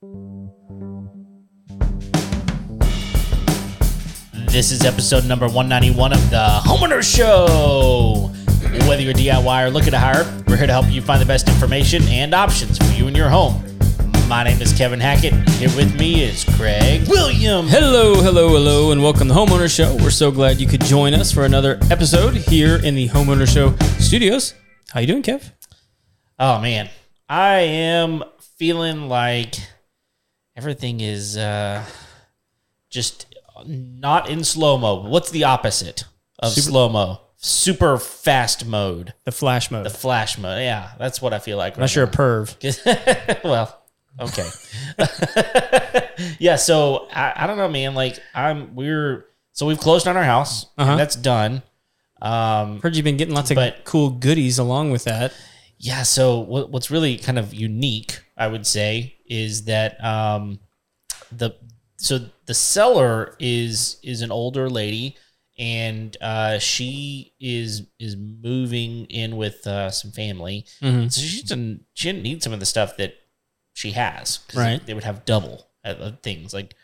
This is episode number 191 of the Homeowner Show. Whether you're a DIY or looking to hire, we're here to help you find the best information and options for you and your home. My name is Kevin Hackett. Here with me is Craig William. Hello, hello, hello, and welcome to the Homeowner Show. We're so glad you could join us for another episode here in the Homeowner Show studios. How you doing, Kev? Oh man, I am feeling like everything is uh, just not in slow mo. What's the opposite of slow mo? Super fast mode, The Flash mode. the flash mode. Yeah, that's what I feel like. Unless you're a perv. well, okay. yeah, so I, I don't know, man. Like I'm, we're so we've closed on our house. Uh-huh. And that's done. Um, Heard you've been getting lots of But- cool goodies along with that. Yeah. So what, what's really kind of unique, I would say, is that um, the so the seller is is an older lady, and uh, she is is moving in with uh, some family. Mhm. So she didn't she didn't need some of the stuff that she has Right. They would have double things like.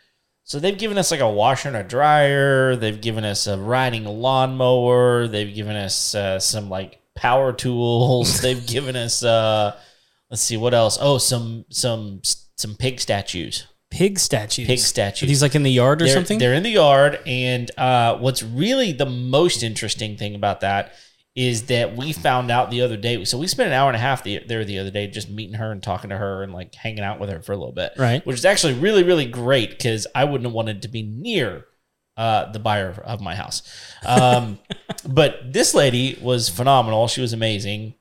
So they've given us like a washer and a dryer. They've given us a riding lawnmower. They've given us uh, some like power tools. they've given us uh, let's see what else. Oh, some some some pig statues. Pig statues. Pig Are statues. these like in the yard or they're, something? They're in the yard, and uh, what's really the most interesting thing about that is that we found out the other day. So we spent an hour and a half the, there the other day just meeting her and talking to her and like hanging out with her for a little bit, Right. Which is actually really really great because I wouldn't have wanted to be near uh, the buyer of my house. Um, but this lady was phenomenal. She was amazing,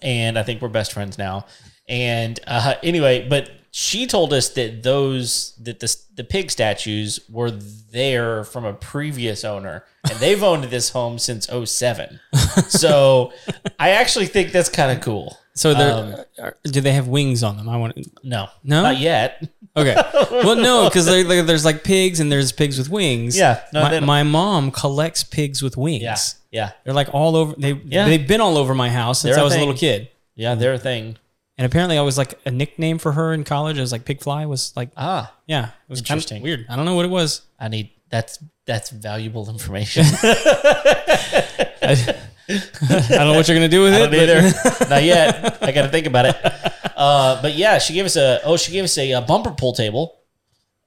and I think we're best friends now. And uh, anyway, but she told us that those that the the pig statues were there from a previous owner, and they've owned this home since 07. So I actually think that's kind of cool. so they're, um, are- do they have wings on them? I want to. No, No? not yet. Okay. well, no, because there's like pigs and there's pigs with wings. Yeah, no, my, my mom collects pigs with wings. Yeah, yeah, They're like all over. They Yeah. they've been all over my house since They're I a was a thing. little kid. yeah. They're a thing. And apparently, I was like a nickname for her in college. I was like Pig Fly. Was like Ah, yeah, it was kind Interesting. of weird. I don't know what it was. I need that's that's valuable information. I, I don't know what you're gonna do with I it. don't but- either. Not yet. I got to think about it. Uh, but yeah, she gave us a oh, she gave us a, uh bumper pool table,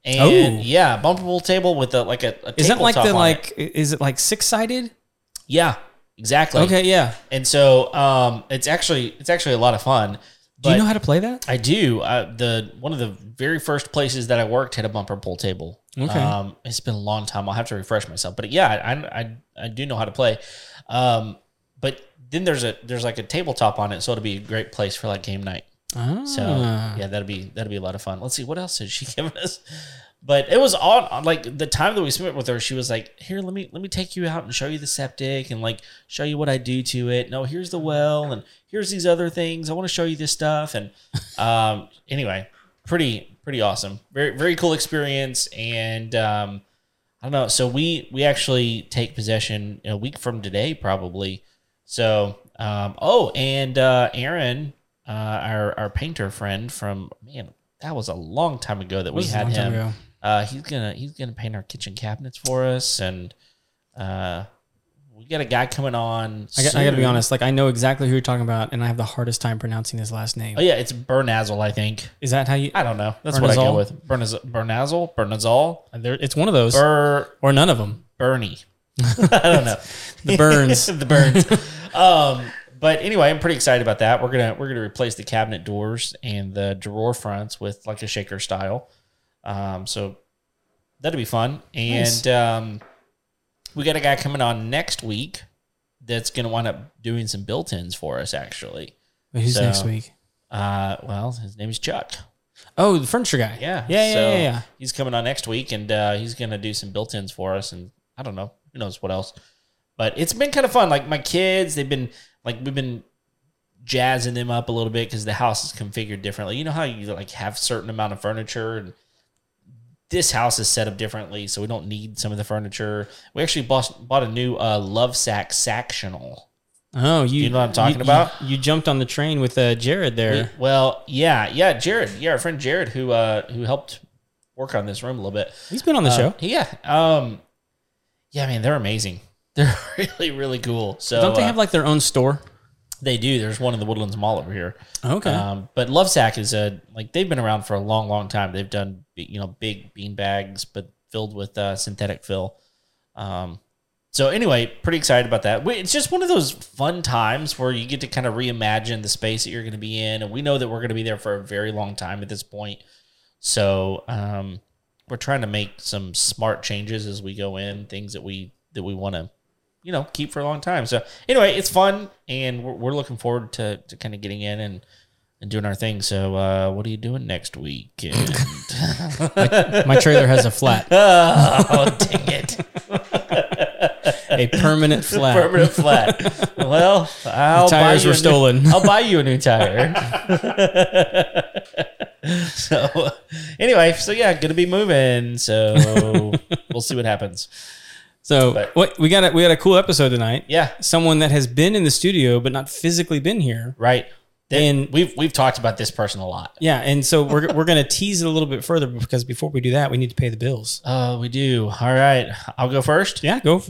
and Oh. yeah, bumper pool table with a like a, a Is that like tabletop the on like? it. Is it like six sided? Yeah, exactly. Okay, yeah. And so um, it's actually it's actually a lot of fun. Do you know how to play that? I do. Uh, the one of the very first places that I worked had a bumper pool table. Okay. Um, it's been a long time. I'll have to refresh myself. But yeah, I I, I do know how to play. Um, but then there's a there's like a tabletop on it, so it'll be a great place for like game night. Ah. So yeah, that'll be that'll be a lot of fun. Let's see what else did she give us. But it was all like the time that we spent with her. She was like, "Here, let me let me take you out and show you the septic and like show you what I do to it. No, here's the well and here's these other things. I want to show you this stuff." And um, anyway, pretty pretty awesome. Very very cool experience. And um, I don't know. So we we actually take possession in a week from today, probably. So um, oh, and uh, Aaron, uh, our our painter friend from man, that was a long time ago that we had him. Uh, he's gonna he's gonna paint our kitchen cabinets for us, and uh, we got a guy coming on. I, got, I gotta be honest. Like I know exactly who you're talking about, and I have the hardest time pronouncing his last name. Oh yeah, it's Bernazel, I think. Is that how you? I don't know. That's what I go with. Bernaz- Bernazel, Bernazel, There, it's one of those, Bur or none of them. Bernie. I don't know. The Burns. the burns. um, but anyway, I'm pretty excited about that. We're gonna we're gonna replace the cabinet doors and the drawer fronts with like a shaker style. Um, so that'll be fun. And Nice. um, we got a guy coming on next week that's gonna wind up doing some built-ins for us. Actually, Wait, who's So- next week? uh, well, his name is Chuck. Oh, the furniture guy. Yeah, yeah, yeah, yeah, yeah. He's coming on next week, and uh, he's gonna do some built-ins for us, and I don't know, who knows what else. But it's been kind of fun. Like my kids, they've been like we've been jazzing them up a little bit because the house is configured differently. You know how you like have certain amount of furniture, and this house is set up differently, so we don't need some of the furniture. We actually bought bought a new uh, Lovesac sectional. Oh, you, You know what I'm talking you- about? You, you jumped on the train with uh, Jared there. Well, yeah, yeah, Jared, yeah, our friend Jared, who uh, who helped work on this room a little bit. He's been on the Uh, show. Yeah, um, yeah, man, they're amazing. They're really, really cool. So Don't they uh, have like their own store? They do. There's one in the Woodlands Mall over here. Okay. Um, but Lovesac is a like they've been around for a long, long time. They've done you know big bean bags, but filled with uh, synthetic fill. Um, so anyway, pretty excited about that. It's just one of those fun times where you get to kind of reimagine the space that you're going to be in, and we know that we're going to be there for a very long time at this point. So um, we're trying to make some smart changes as we go in, things that we that we want to you know keep for a long time. So anyway, it's fun, and we're, we're looking forward to to kind of getting in and and doing our thing. So uh, what are you doing next week? And- My trailer has a flat, oh dang it! a permanent flat. Permanent flat. Well, I'll tires buy were new- stolen. I'll buy you a new tire. so anyway, so yeah, gonna be moving. So we'll see what happens. So But- what we got a, we got a cool episode tonight. Yeah, Someone that has been in the studio but not physically been here. right. And we've we've talked about this person a lot. Yeah, and so we're we're gonna tease it a little bit further because before we do that, we need to pay the bills. Oh, we do. All right, I'll go first. Yeah, go.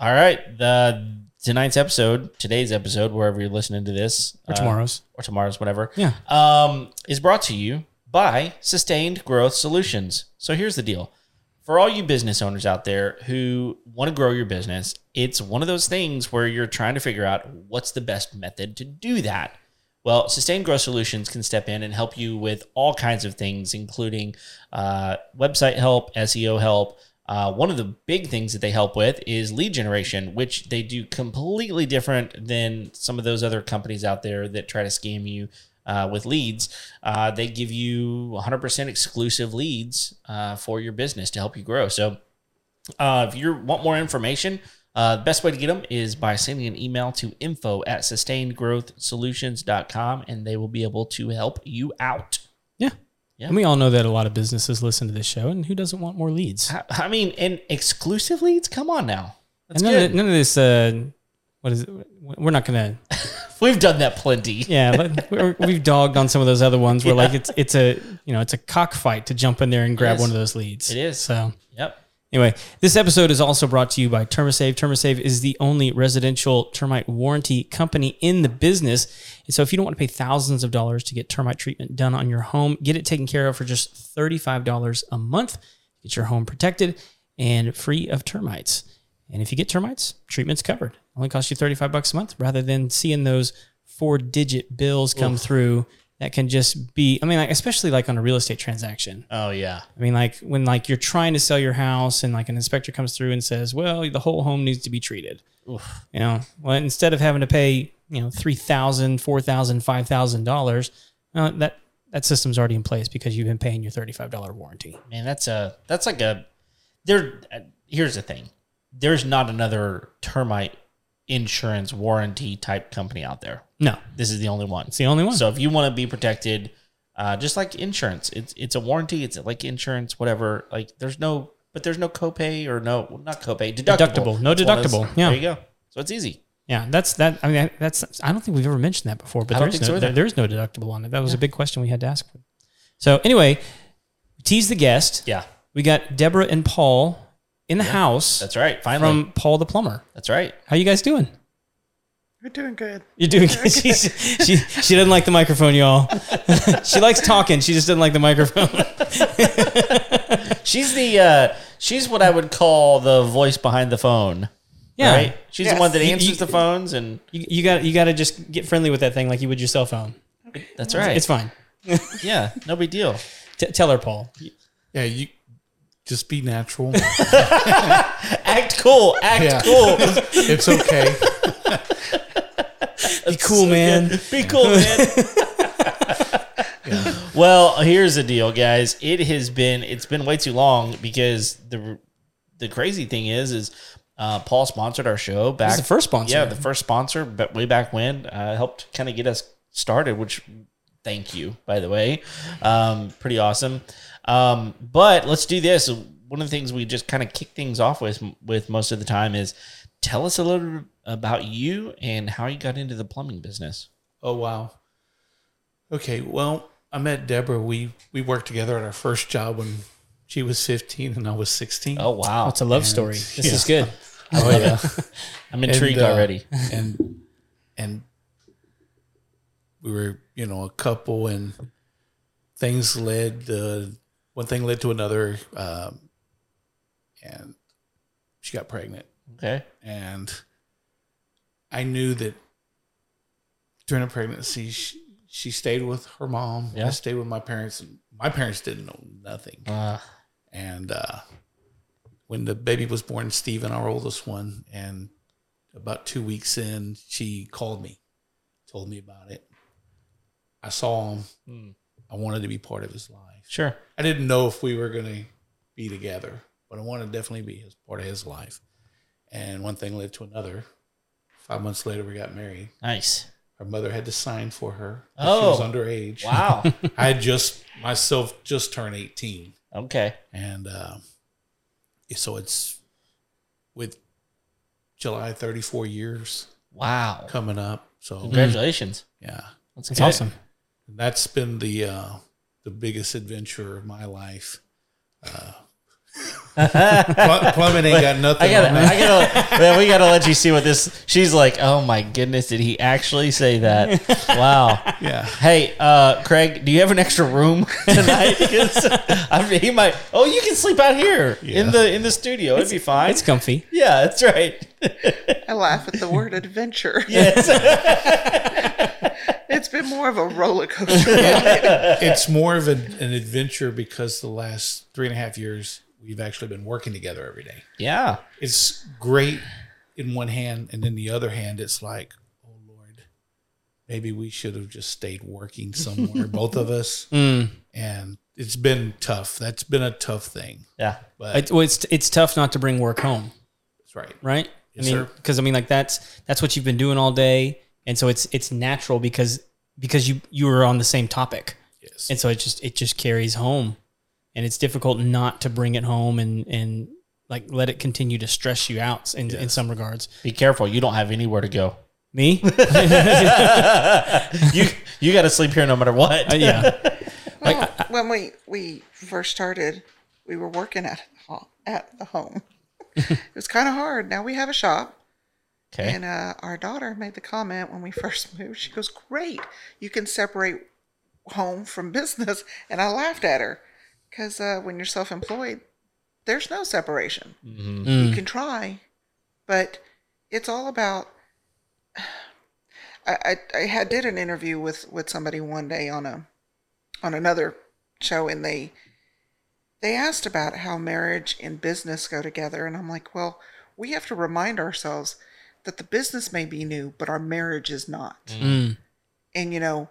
All right, the tonight's episode, today's episode, wherever you're listening to this, Or uh, tomorrow's. or tomorrow's, whatever, Yeah. um, is brought to you by Sustained Growth Solutions. So here's the deal. For all you business owners out there who want to grow your business, it's one of those things where you're trying to figure out what's the best method to do that. Well, Sustained Growth Solutions can step in and help you with all kinds of things, including uh, website help, SEO help. Uh, one of the big things that they help with is lead generation, which they do completely different than some of those other companies out there that try to scam you uh, with leads. Uh, they give you 100% exclusive leads uh, for your business to help you grow. So uh, if you want more information, uh, the best way to get them is by sending an email to info at sustainedgrowthsolutions.com and they will be able to help you out. Yeah. Yeah. And we all know that a lot of businesses listen to this show, and who doesn't want more leads? I, I mean, and exclusive leads? Come on now. That's and none, good. Of, none of this. Uh, what is it? We're not gonna. We've done that plenty. Yeah, but we're, we've dogged on some of those other ones where like it's it's a you know it's a cockfight to jump in there and grab one of those leads. It is. So Yep. Anyway, this episode is also brought to you by Termisave. Termisave is the only residential termite warranty company in the business. And so if you don't want to pay thousands of dollars to get termite treatment done on your home, get it taken care of for just $35 a month. Get your home protected and free of termites. And if you get termites, treatment's covered. Only costs you 35 bucks a month rather than seeing those four digit bills come through that can just be I mean like especially like on a real estate transaction. Oh, yeah. I mean, like when like you're trying to sell your house and like an inspector comes through and says, "Well, the whole home needs to be treated." Oof. You know, well, instead of having to pay you know three thousand, four thousand, five thousand dollars, uh, that that system's already in place because you've been paying your thirty five dollar warranty. Man, that's a that's like a there. uh, Here's the thing: there's not another termite insurance warranty type company out there. No, This is the only one. it's the only one. So if you want to be protected, uh, just like insurance, it's it's a warranty. It's like insurance, whatever. Like there's no, but there's no copay or no, not copay, deductible. Deductible. No It's one those- deductible. Yeah. there you go. So it's easy. yeah, that's that. I mean, that's I don't think we've ever mentioned that before, but there's no, so there- there's no deductible on it. That was a big question we had to ask. So anyway, tease the guest. Yeah, We got Deborah and Paul in the house that's right. Finally, from Paul the plumber. that's right. How you guys doing? We're doing good. You're doing good. She's, she she doesn't like the microphone, y'all. she likes talking. She just doesn't like the microphone. She's the uh, she's what I would call the voice behind the phone. Yeah, Right? She's the one that answers you- the phones, and you, you got you got to just get friendly with that thing like you would your cell phone. that's right. It's fine. yeah, no big deal. T- tell her, Paul. Yeah, you just be natural. Act cool. Act Yeah. cool. it's okay. Be cool, man. Be cool, man. Well, here's the deal, guys. It has been it's been way too long because the the crazy thing is is uh, Paul sponsored our show back. This the first sponsor. Yeah, the first sponsor, but way back when, uh, helped kind of get us started. Which, thank you, by the way, um, pretty awesome. Um, but let's do this. One of the things we just kind of kick things off with with most of the time is tell us a little bit about you and how you got into the plumbing business. Oh wow. Okay, well, I met Deborah. We we worked together at our first job when she was 15 and I was 16. Oh wow, it's a love story. This yeah. is good. Oh, yeah. I'm intrigued And, uh, already. and and we were, you know, a couple and things led uh, one thing led to another um, and she got pregnant Okay, and I knew that during the pregnancy, she, she stayed with her mom. Yeah. I stayed with my parents, and my parents didn't know nothing. uh, And uh, when the baby was born, Stephen, our oldest one, and about two weeks in, she called me, told me about it. I saw him. Hmm. I wanted to be part of his life. Sure. I didn't know if we were going to be together, but I wanted to definitely be his part of his life. And one thing led to another. Five months later, we got married. Nice. Her mother had to sign for her. Oh. she was underage. Wow. I had just myself just turned eighteen, okay. and uh, so it's with July thirty four years Wow. coming up. So Congratulations. yeah, That's, It's good. awesome. that's been the uh, the biggest adventure of my life. Uh, plumbing ain't got nothing. I gotta, on that. I gotta, man, we gotta let you see what this. She's like, oh my goodness, did he actually say that? Wow. Yeah. Hey, uh, Craig, do you have an extra room tonight? 'Cause, I mean, he might. Oh, you can sleep out here in the in the studio. It'd be fine. It's comfy. yeah, that's right. I laugh at the word adventure. yes. It's more of a roller coaster. it's more of an, an adventure because the last three and a half years we've actually been working together every day. yeah. It's great in one hand, and then the other hand, it's like, oh Lord, maybe we should have just stayed working somewhere, both of us. Mm. And it's been tough. That's been a tough thing, Yeah. but It, well, it's it's tough not to bring work home, that's right. right? Yes, I mean, because I mean, like that's that's what you've been doing all day, and so it's it's natural because because you you were on the same topic, Yes. and so it just it just carries home, and it's difficult not to bring it home and and like let it continue to stress you out in in some regards. Be careful. You don't have anywhere to go. Me, you you got to sleep here no matter what. Uh, yeah, Well, when we we first started, we were working at ho- at the home. it was kind of hard. Now we have a shop, Okay. and uh, our daughter made the comment when we first moved. She goes, "Great, you can separate home from business." And I laughed at her because uh, when you're self-employed, there's no separation. You can try, but it's all about. I, I, I had did an interview with, with somebody one day on a on another show and they they asked about how marriage and business go together and I'm like, well, we have to remind ourselves that the business may be new, but our marriage is not. Mm. And you know,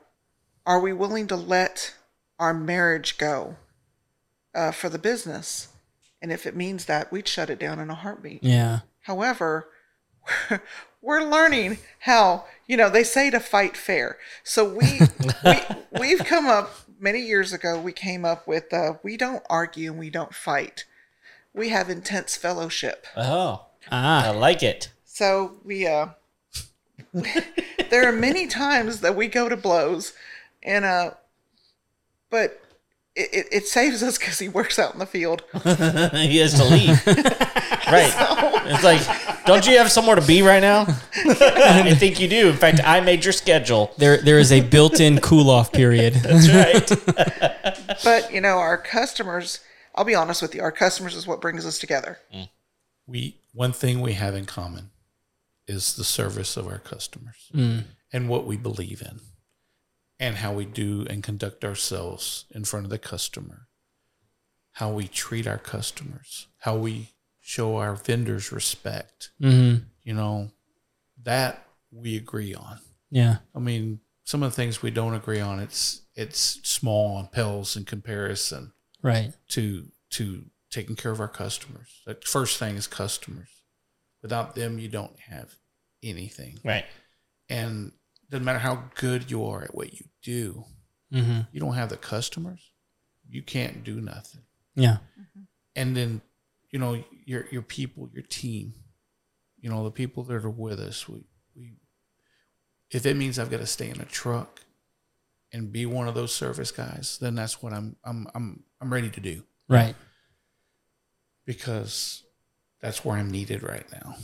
are we willing to let our marriage go uh, for the business? And if it means that, we'd shut it down in a heartbeat. yeah, However, we're learning how, you know, they say to fight fair. So we, we we've come up many years ago, we came up with uh, we don't argue and we don't fight. We have intense fellowship. Oh, Ah, I like it. So we uh there are many times that we go to blows and uh but it, it, it saves us because he works out in the field. he has to leave. right. It's like, don't you have somewhere to be right now? I think you do. In fact, I made your schedule. there there is a built-in cool off period. That's right. But you know, our customers I'll be honest with you, our customers is what brings us together. we one thing we have in common is the service of our customers and what we believe in and how we do and conduct ourselves in front of the customer how we treat our customers how we show our vendors respect Mm-hmm. you know that we agree on Yeah, i mean some of the things we don't agree on it's it's small and pales in comparison right. to to taking care of our customers. The first thing is customers. Without them, you don't have anything. Right. And doesn't matter how good you are at what you do, Mm-hmm. you don't have the customers, you can't do nothing. Yeah, And then, you know, your your people, your team, you know, the people that are with us, we, we, if it means I've got to stay in a truck and be one of those service guys, then that's what I'm, I'm, I'm, I'm ready to do Right. because that's where I'm needed right now.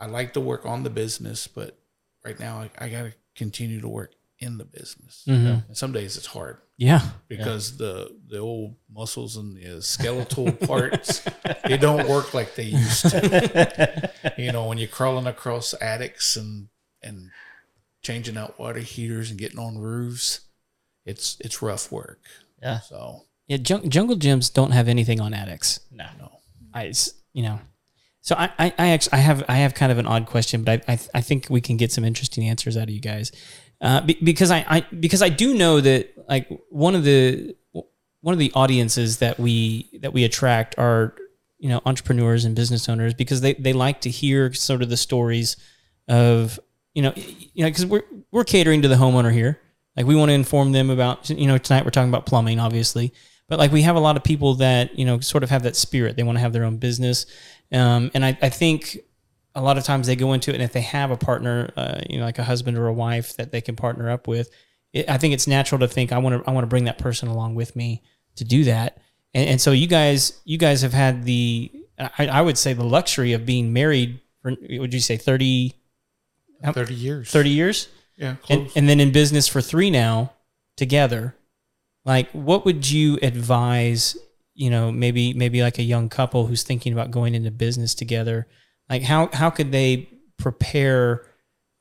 I like to work on the business, but right now I, I got to continue to work in the business. Mhm. And some days it's hard Yeah. because the the old muscles and the skeletal parts they don't work like they used to. You know, when you're crawling across attics and and changing out water heaters and getting on roofs, it's it's rough work. Yeah. So Yeah. Jung- jungle gyms don't have anything on attics. No. no. I, you know, so I, I, I actually, I have, I have kind of an odd question, but I, I, I think we can get some interesting answers out of you guys, uh, be, because I, I, because I do know that like one of the, one of the audiences that we, that we attract are, you know, entrepreneurs and business owners because they, they like to hear sort of the stories of, you know, you know, because we're, we're catering to the homeowner here. Like we want to inform them about, you know, tonight we're talking about plumbing, obviously, but like we have a lot of people that you know sort of have that spirit. They want to have their own business. Um, and I, I think a lot of times they go into it and if they have a partner uh, you know like a husband or a wife that they can partner up with it, i think it's natural to think i want to i want to bring that person along with me to do that. And, and so you guys you guys have had the I, I would say the luxury of being married for would you say 30 Thirty years. 30 years? Yeah. and, and then in business for three now together like what would you advise you know maybe maybe like a young couple who's thinking about going into business together like how how could they prepare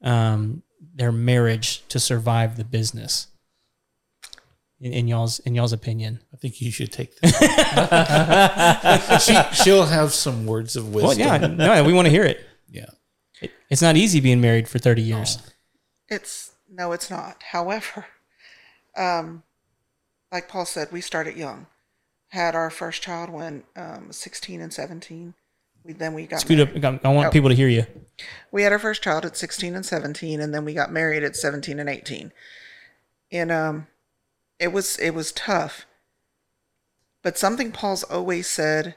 um, their marriage to survive the business in, in y'all's in y'all's opinion I think you should take that. she, she'll have some words of wisdom. well yeah no we want to hear it Yeah. it's not easy being married for 30 years It's no, it's not. However, um, like Paul said, we started young. Had our first child when um, 16 and 17. We then we got scoot married. up i want Oh. people to hear you We had our first child at 16 and 17, and then we got married at 17 and 18. And um, it was it was tough. But something Paul's always said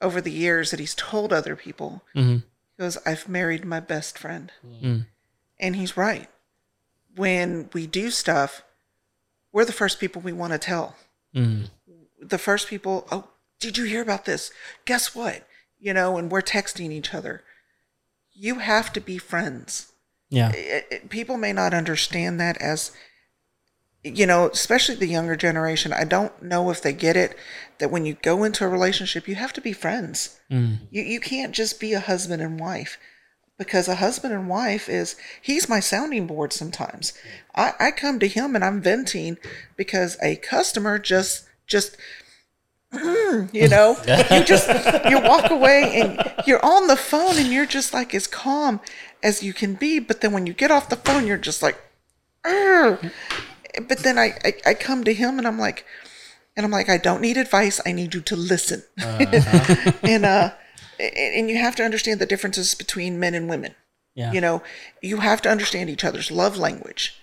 over the years that he's told other people, hmm he goes, "I've married my best friend," Mm. and he's right. When we do stuff, we're the first people we want to tell. Mm. the first people, oh, did you hear about this? Guess what? You know, and we're texting each other. You have to be friends. yeah It, it- people may not understand that as, you know, especially the younger generation. I don't know if they get it that when you go into a relationship, you have to be friends. Mm. You, you can't just be a husband and wife because a husband and wife is he's my sounding board sometimes. I, I come to him and i'm venting because a customer just just you know you just you walk away and you're on the phone and you're just like as calm as you can be but then when you get off the phone you're just like but then I, I i come to him and i'm like and i'm like i don't need advice. I need you to listen. And uh and you have to understand the differences between men and women. Yeah. You know you have to understand each other's love language.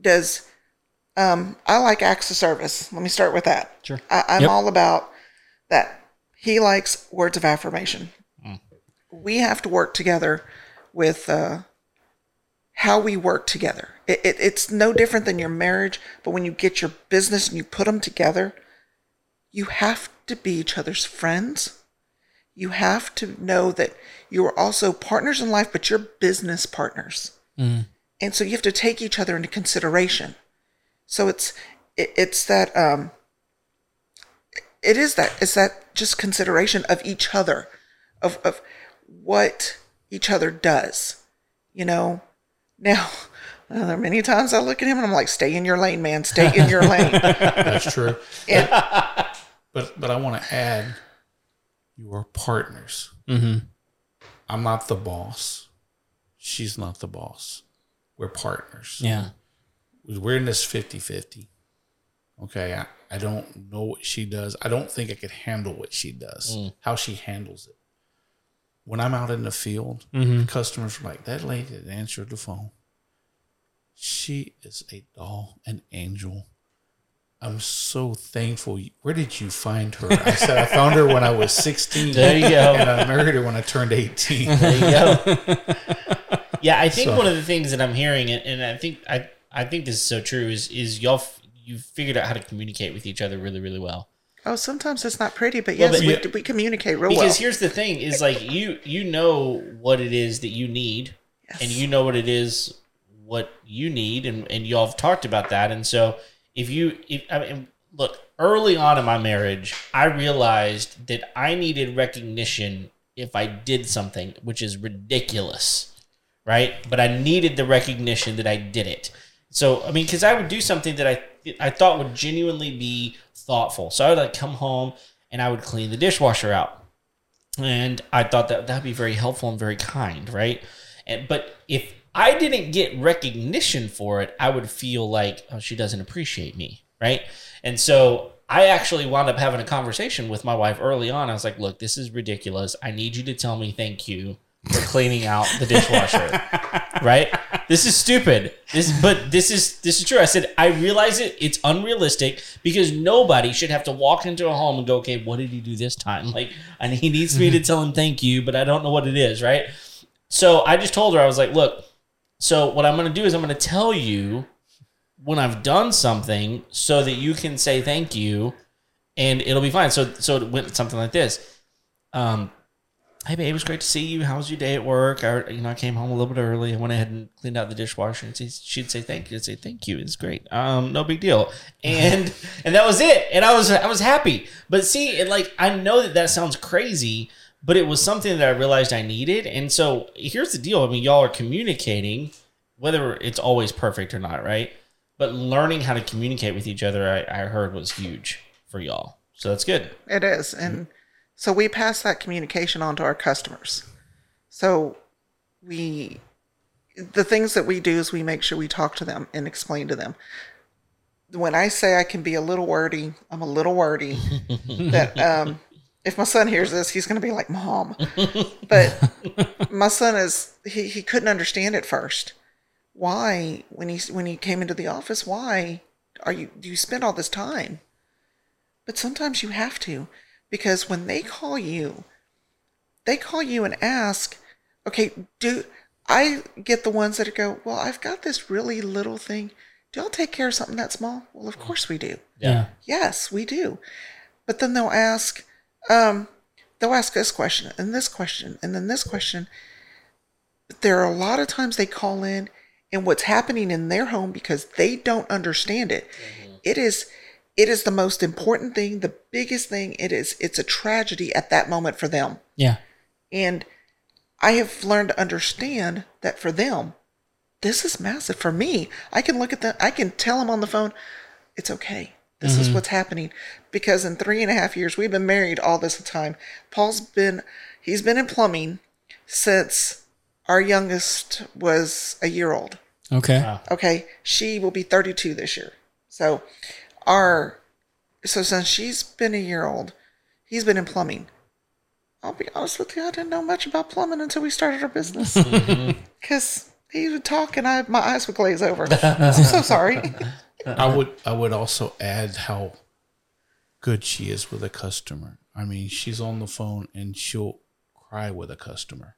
Does um i like acts of service. Let me start with that. Sure. I, i'm Yep. all about that. He likes words of affirmation. We have to work together with uh how we work together. It, it, it's no different than your marriage but when you get your business and you put them together you have to be each other's friends you have to know that you are also partners in life, but you're business partners. Mm. And so you have to take each other into consideration. So it's it, it's that um it is that it's that just consideration of each other, of of what each other does. You know, now uh, there are many times I look at him and I'm like, "Stay in your lane, man. Stay in your lane." That's true. And But but I want to add, you are partners. Mm-hmm. I'm not the boss. She's not the boss. We're partners. Yeah. We're in this 50 50. Okay. I, I don't know what she does. I don't think I could handle what she does, how she handles it. When I'm out in the field, customers are like, that lady that answered the phone, she is a doll, an angel. I'm so thankful. Where did you find her? I said, I found her when I was 16. There you go. And I married her when I turned 18. There you go. yeah, I think So- one of the things that I'm hearing, and and I think I I think this is so true, is is y'all f- you figured out how to communicate with each other really really well. Oh, sometimes it's not pretty, but Well, yes, but- we, Yeah. we communicate real Because well. here's the thing: is like you you know what it is that you need, Yes. and you know what it is what you need, and and y'all have talked about that, and so if you if I mean look early on in my marriage, I realized that I needed recognition if I did something, which is ridiculous, right? But I needed the recognition that I did it. So I mean, because I would do something that I I thought would genuinely be thoughtful. So I would like come home and I would clean the dishwasher out, and I thought that that'd be very helpful and very kind, right? And but if I didn't get recognition for it, I would feel like oh, she doesn't appreciate me, right? And so I actually wound up having a conversation with my wife early on. I was like, "Look, this is ridiculous. I need you to tell me thank you for cleaning out the dishwasher." right? This is stupid. This but this is this is true. I said I realize it. It's unrealistic because nobody should have to walk into a home and go, "Okay, what did he do this time?" Like, and he needs me to mm-hmm. tell him thank you, but I don't know what it is, right? So I just told her I was like, "Look, so what I'm going to do is I'm going to tell you when I've done something so that you can say thank you and it'll be fine." So so it went something like this. Um Hey babe, it was great to see you. How was your day at work? I, you know, I came home a little bit early. I went ahead and cleaned out the dishwasher, and she- she'd say thank you. I'd say thank you. It's great. Um, no big deal. And and that was it. And I was I was happy. But see, it, like I know that that sounds crazy, but it was something that I realized I needed. And so here's the deal. I mean, y'all are communicating, whether it's always perfect or not, right? But learning how to communicate with each other, I, I heard was huge for y'all. So that's good. It is. And so we pass that communication on to our customers. So we, the things that we do is we make sure we talk to them and explain to them. When I say I can be a little wordy, I'm a little wordy. that um, if my son hears this, he's going to be like, Mom. But my son is, he, he couldn't understand at first. Why, when he, when he came into the office, why are you, do you spend all this time? But sometimes you have to because when they call you, they call you and ask, okay, do I get the ones that go, well, I've got this really little thing. Do y'all take care of something that small? Well, of mm. course we do. Yeah. Yes, we do. But then they'll ask, um, they'll ask this question and this question and then this question. There are a lot of times they call in and what's happening in their home because they don't understand it. It is it is the most important thing, the biggest thing. It is it's a tragedy at that moment for them. Yeah. And I have learned to understand that for them, this is massive. For me, I can look at them, I can tell them on the phone, it's okay. This is mm-hmm. what's happening. Because in three and a half years, we've been married all this time. Paul's been, he's been in plumbing since our youngest was a year old. Okay. Okay, she will be 32 this year. So, our so since she's been a year old, he's been in plumbing. I'll be honest with you, I didn't know much about plumbing until we started our business. Mm-hmm. Because he would talk and I my eyes would glaze over. I'm so sorry. I would I would also add how good she is with a customer. I mean, she's on the phone and she'll cry with a customer.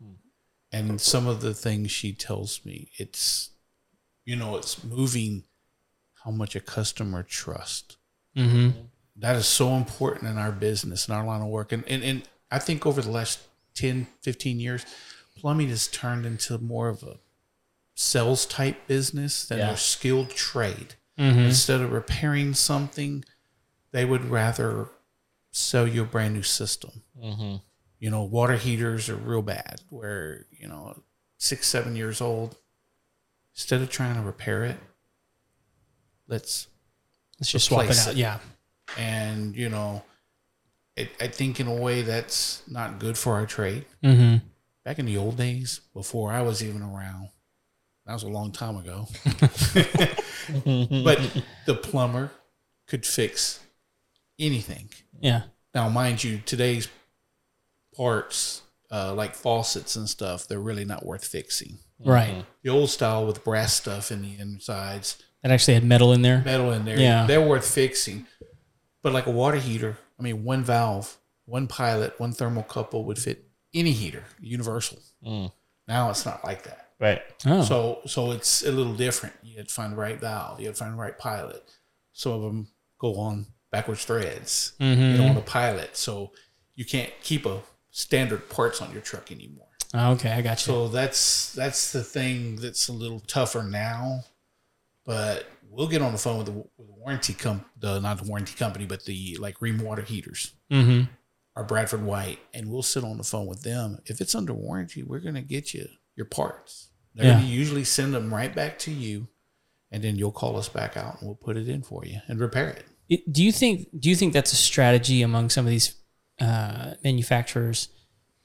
And some of the things she tells me, it's you know, it's moving how much a customer trusts. Mm-hmm. That is so important in our business and our line of work. And, and and I think over the last 10, 15 years, plumbing has turned into more of a sales type business than Yeah. a skilled trade Mm-hmm. instead of repairing something, they would rather sell you a brand new system. Mm-hmm. You know, water heaters are real bad, where, you know, six, seven years old, instead of trying to repair it, let's, Let's just swap it out. it. Yeah. and, you know, it, I think in a way that's not good for our trade. Mm-hmm. Back in the old days, before I was even around, that was a long time ago. but the plumber could fix anything. Yeah. Now, mind you, today's parts, uh, like faucets and stuff, they're really not worth fixing. Right. The old style with brass stuff in the insides, That actually had metal in there. metal in there. Yeah. They're worth fixing. But like a water heater, I mean, one valve, one pilot, one thermocouple would fit any heater, universal. Now it's not like that. Right. Oh. So so it's a little different. You had to find the right valve. You had to find the right pilot. Some of them go on backwards threads. You don't want a pilot, so you can't keep a standard parts on your truck anymore. Oh, okay, I got you. So that's that's the thing that's a little tougher now. But we'll get on the phone with the, with the warranty com the not the warranty company, but the like Rheem water heaters mm-hmm. or Bradford White, and we'll sit on the phone with them. If it's under warranty, we're gonna get you your parts. They're Yeah. gonna usually send them right back to you, and then you'll call us back out and we'll put it in for you and repair it. It- Do you think do you think that's a strategy among some of these uh, manufacturers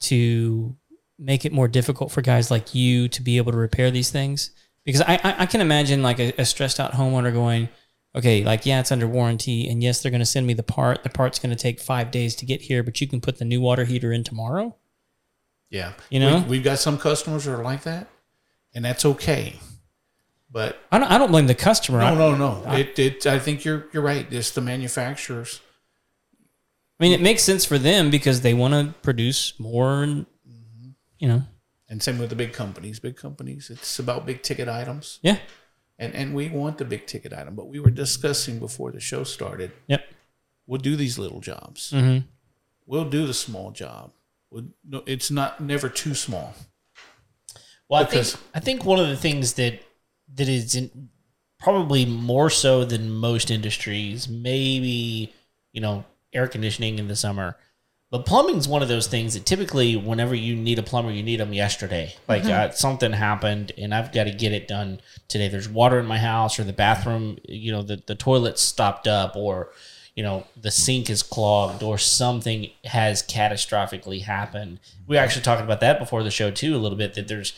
to make it more difficult for guys like you to be able to repair these things? Because I I, I can imagine like a, a stressed out homeowner going, okay, like yeah, it's under warranty, and yes, they're going to send me the part. The part's going to take five days to get here, but you can put the new water heater in tomorrow. Yeah, You know? we, we've got some customers that are like that, and that's okay. But I don't I don't blame the customer. I, no, no, no. It, it. I think you're you're right. It's the manufacturers. I mean, it makes sense for them because they want to produce more, and you know, And same with the big companies. Big companies, it's about big ticket items. yeah, And and we want the big ticket item. But we were discussing before the show started, yep. we'll do these little jobs. Mm-hmm. We'll do the small job. We'll, no, it's not never too small. Well, I think I think one of the things that that is in, probably more so than most industries, maybe you know air conditioning in the summer, but plumbing's one of those things that typically, whenever you need a plumber, you need them yesterday. Like uh, something happened, and I've got to get it done today. There's water in my house, or the bathroom, you know, the the toilet's stopped up, or you know the sink is clogged or something has catastrophically happened we were actually talking about that before the show too a little bit that there's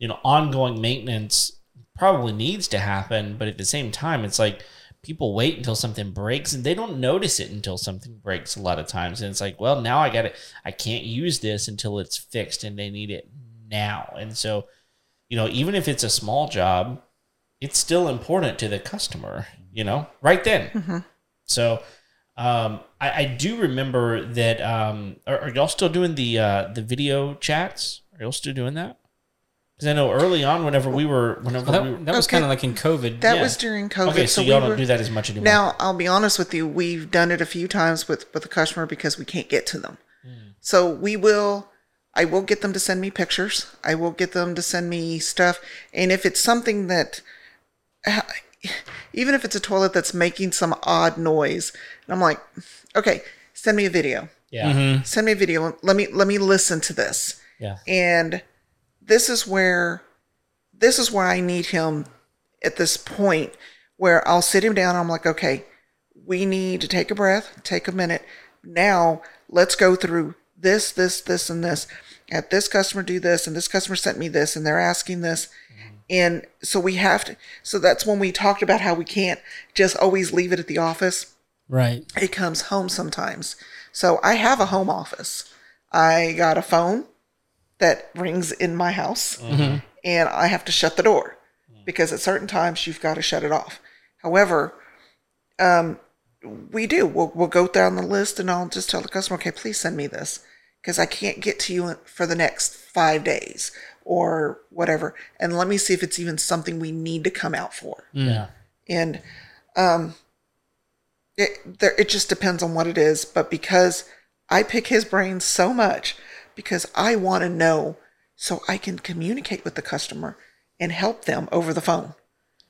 you know ongoing maintenance probably needs to happen but at the same time it's like people wait until something breaks and they don't notice it until something breaks a lot of times and it's like well now i got to i can't use this until it's fixed and they need it now and so you know even if it's a small job it's still important to the customer you know right then so um, I, I do remember that. Um, are, are y'all still doing the uh, the video chats? Are y'all still doing that? Because I know early on, whenever we were, whenever That, we were, that was Okay. kind of like in COVID. That Yeah. was during COVID. okay, so, we y'all were- don't do that as much anymore. Now, I'll be honest with you. We've done it a few times with with the customer because we can't get to them. Hmm. So we will. I will get them to send me pictures. I will get them to send me stuff. And if it's something that, even if it's a toilet that's making some odd noise, and I'm like, okay, send me a video. yeah, mm-hmm. Send me a video. Let me let me listen to this. yeah, And this is where this is where I need him at this point where I'll sit him down. I'm like, okay, we need to take a breath, take a minute. Now let's go through this, this, this, and this. At this customer do this, and this customer sent me this, and they're asking this. Mm-hmm. And so we have to. So that's when we talked about how we can't just always leave it at the office right. it comes home sometimes. So I have a home office. I got a phone that rings in my house, and I have to shut the door because at certain times you've got to shut it off. However, um, we do. We'll, we'll go down the list, and I'll just tell the customer, okay, please send me this because I can't get to you for the next five days or whatever. And let me see if it's even something we need to come out for yeah. and um it there it just depends on what it is but because i pick his brain so much because i want to know so i can communicate with the customer and help them over the phone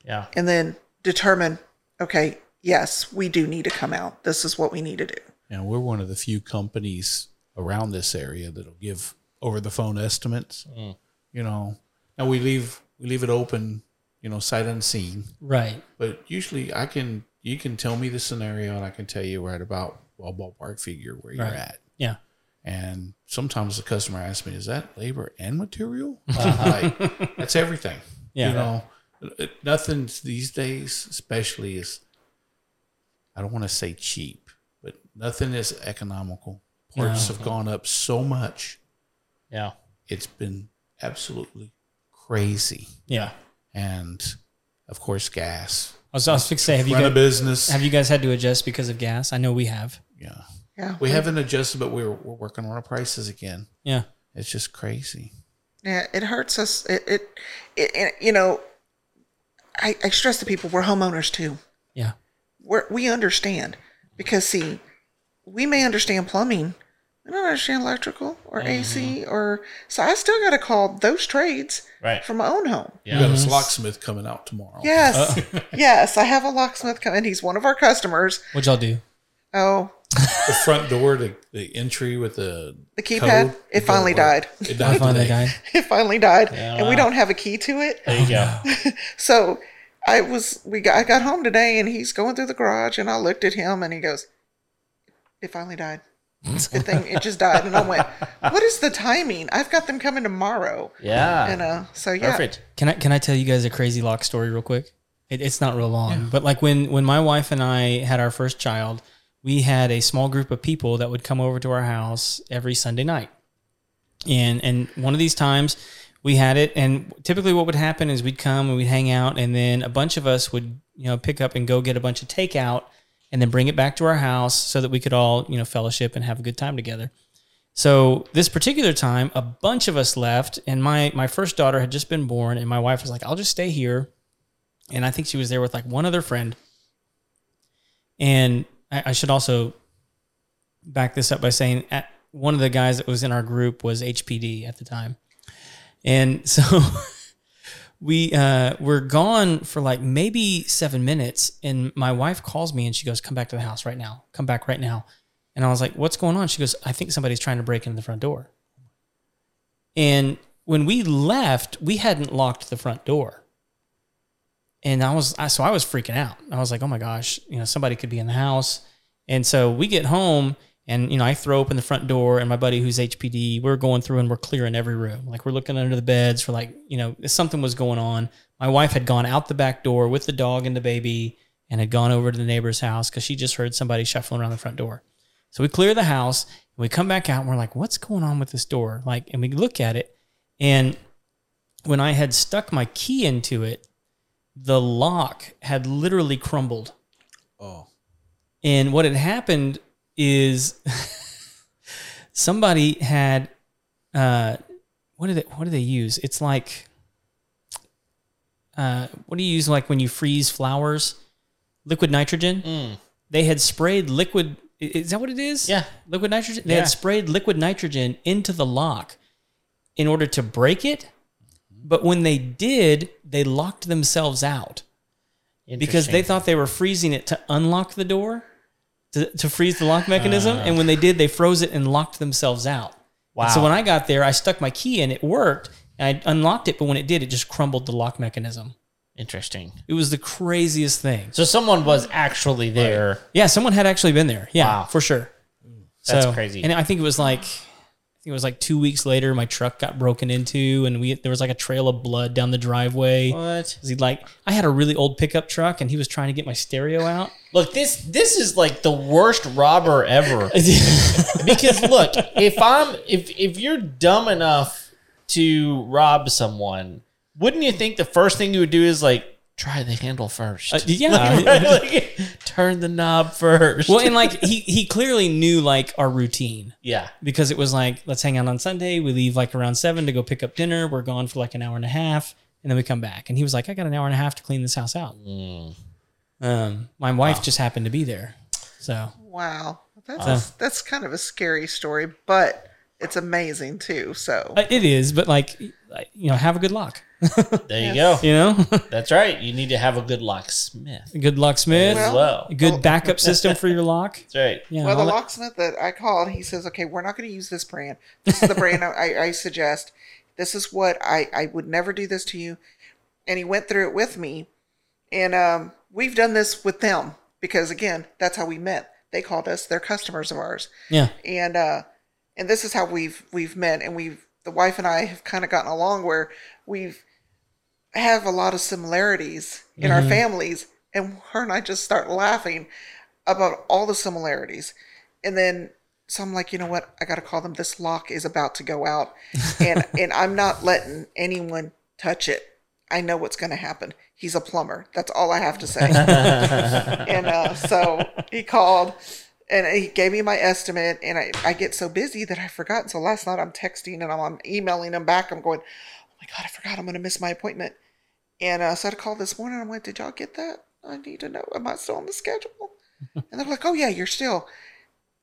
yeah. and then determine okay yes we do need to come out this is what we need to do And we're one of the few companies around this area that'll give over the phone estimates. Mm. You know, now we leave we leave it open, you know, sight unseen. Right. But usually, I can you can tell me the scenario, and I can tell you right about well ballpark figure where you're Right. at. Yeah. And sometimes the customer asks me, "Is that labor and material?" like that's everything. Yeah. You know, it- nothing these days, especially is. I don't want to say cheap, but nothing is economical. Parts have gone up so much; Yeah. it's been absolutely crazy. Yeah. And of course, gas. I was, I was fixing to say, have you Run a guys, business. have you guys had to adjust because of gas? I know we have. yeah. Yeah. We haven't adjusted, but we're, we're working on our prices again. Yeah. It's just crazy. Yeah, it hurts us. It, it, it, it you know, I, I stress to people we're homeowners too. Yeah. We're, we understand because see, we may understand plumbing. I don't understand electrical or mm-hmm. AC or so. I still got to call those trades Right. for my own home. We got a locksmith coming out tomorrow. Yes, yes, I have a locksmith coming. He's one of our customers. What'd y'all do? Oh, The front door, the, the entry with the The keypad? code, It finally don't work. died. It died. Finally died. it finally died, Yeah, and we don't have a key to it. There you go. So I was we got I got home today and he's going through the garage and I looked at him and he goes, It finally died. Good thing it just died. And I went, What is the timing? I've got them coming tomorrow. Yeah. And uh so yeah. Perfect. Can I can I tell you guys a crazy lock story real quick? It, it's not real long, but like when when my wife and I had our first child, we had a small group of people that would come over to our house every Sunday night, and and one of these times we had it, and typically what would happen is we'd come and we'd hang out, and then a bunch of us would you know pick up and go get a bunch of takeout, and then bring it back to our house so that we could all you know fellowship and have a good time together. So this particular time, a bunch of us left, and my my first daughter had just been born, and my wife was like, "I'll just stay here," and I think she was there with like one other friend. And I, I should also back this up by saying at, one of the guys that was in our group was HPD at the time, and so we uh, were gone for like maybe seven minutes, and my wife calls me and she goes, "Come back to the house right now. Come back right now." And I was like, "What's going on?" She goes, "I think somebody's trying to break into the front door." And when we left, we hadn't locked the front door. And I was I, so I was freaking out. I was like, "Oh my gosh, you know, somebody could be in the house." And so we get home and you know, I throw open the front door and my buddy who's HPD, we're going through and we're clearing every room. Like we're looking under the beds for like, you know, something was going on. My wife had gone out the back door with the dog and the baby and had gone over to the neighbor's house cuz she just heard somebody shuffling around the front door. So we clear the house and we come back out and we're like, what's going on with this door? Like, and we look at it. And when I had stuck my key into it, the lock had literally crumbled. Oh, And what had happened is somebody had, uh, what did they, what do they use? It's like, uh, what do you use like when you freeze flowers? Liquid nitrogen Mm. they had sprayed liquid. Is that what it is? Yeah. liquid nitrogen. They Yeah. had sprayed liquid nitrogen into the lock in order to break it. But when they did, they locked themselves out because they thought they were freezing it to unlock the door, to, to freeze the lock mechanism. and when they did, they froze it and locked themselves out. Wow. So when I got there, I stuck my key in, it worked, and I unlocked it. But when it did, it just crumbled the lock mechanism. Interesting. It was the craziest thing. So someone was actually there. Yeah, someone had actually been there. Yeah, Wow. for sure. That's crazy. And I think it was like, it was like two weeks later, my truck got broken into, and we there was like a trail of blood down the driveway. What? He like, I had a really old pickup truck, and he was trying to get my stereo out. Look, this this is like the worst robber ever. because look, if I'm if if you're dumb enough to rob someone, wouldn't you think the first thing you would do is like try the handle first? Uh, yeah. Right? Like, turn the knob first. well, and like he he clearly knew like our routine yeah. because it was like, let's hang out on Sunday. We leave like around seven to go pick up dinner. We're gone for like an hour and a half, and then we come back. And he was like, I got an hour and a half to clean this house out. Mm. Um, my wife just happened to be there, so Wow. That's that's kind of a scary story, but it's amazing too. So Uh, it is. But like, you know, have a good lock. There you go. You know, That's right. You need to have a good locksmith good locksmith, as well. a good backup system for your lock. That's right. Yeah, Well, the that- locksmith that I called, he says, "Okay, we're not going to use this brand. This is the brand I, I suggest. This is what I I would never do this to you." And he went through it with me, and um, we've done this with them because again, that's how we met. They called us; they're customers of ours, yeah, and uh, and this is how we've we've met, and we've the wife and I have kind of gotten along where we've have a lot of similarities in our families, and her and I just start laughing about all the similarities, and then so I'm like, you know what? I got to call them. This lock is about to go out, and and I'm not letting anyone touch it. I know what's going to happen. He's a plumber. That's all I have to say. and uh, so he called and he gave me my estimate. And I, I get so busy that I forgot. So last night I'm texting and I'm, I'm emailing him back. I'm going, oh my God, I forgot I'm going to miss my appointment. And uh, so I called this morning. I went, did y'all get that? I need to know. Am I still on the schedule? and they're like, oh yeah, you're still.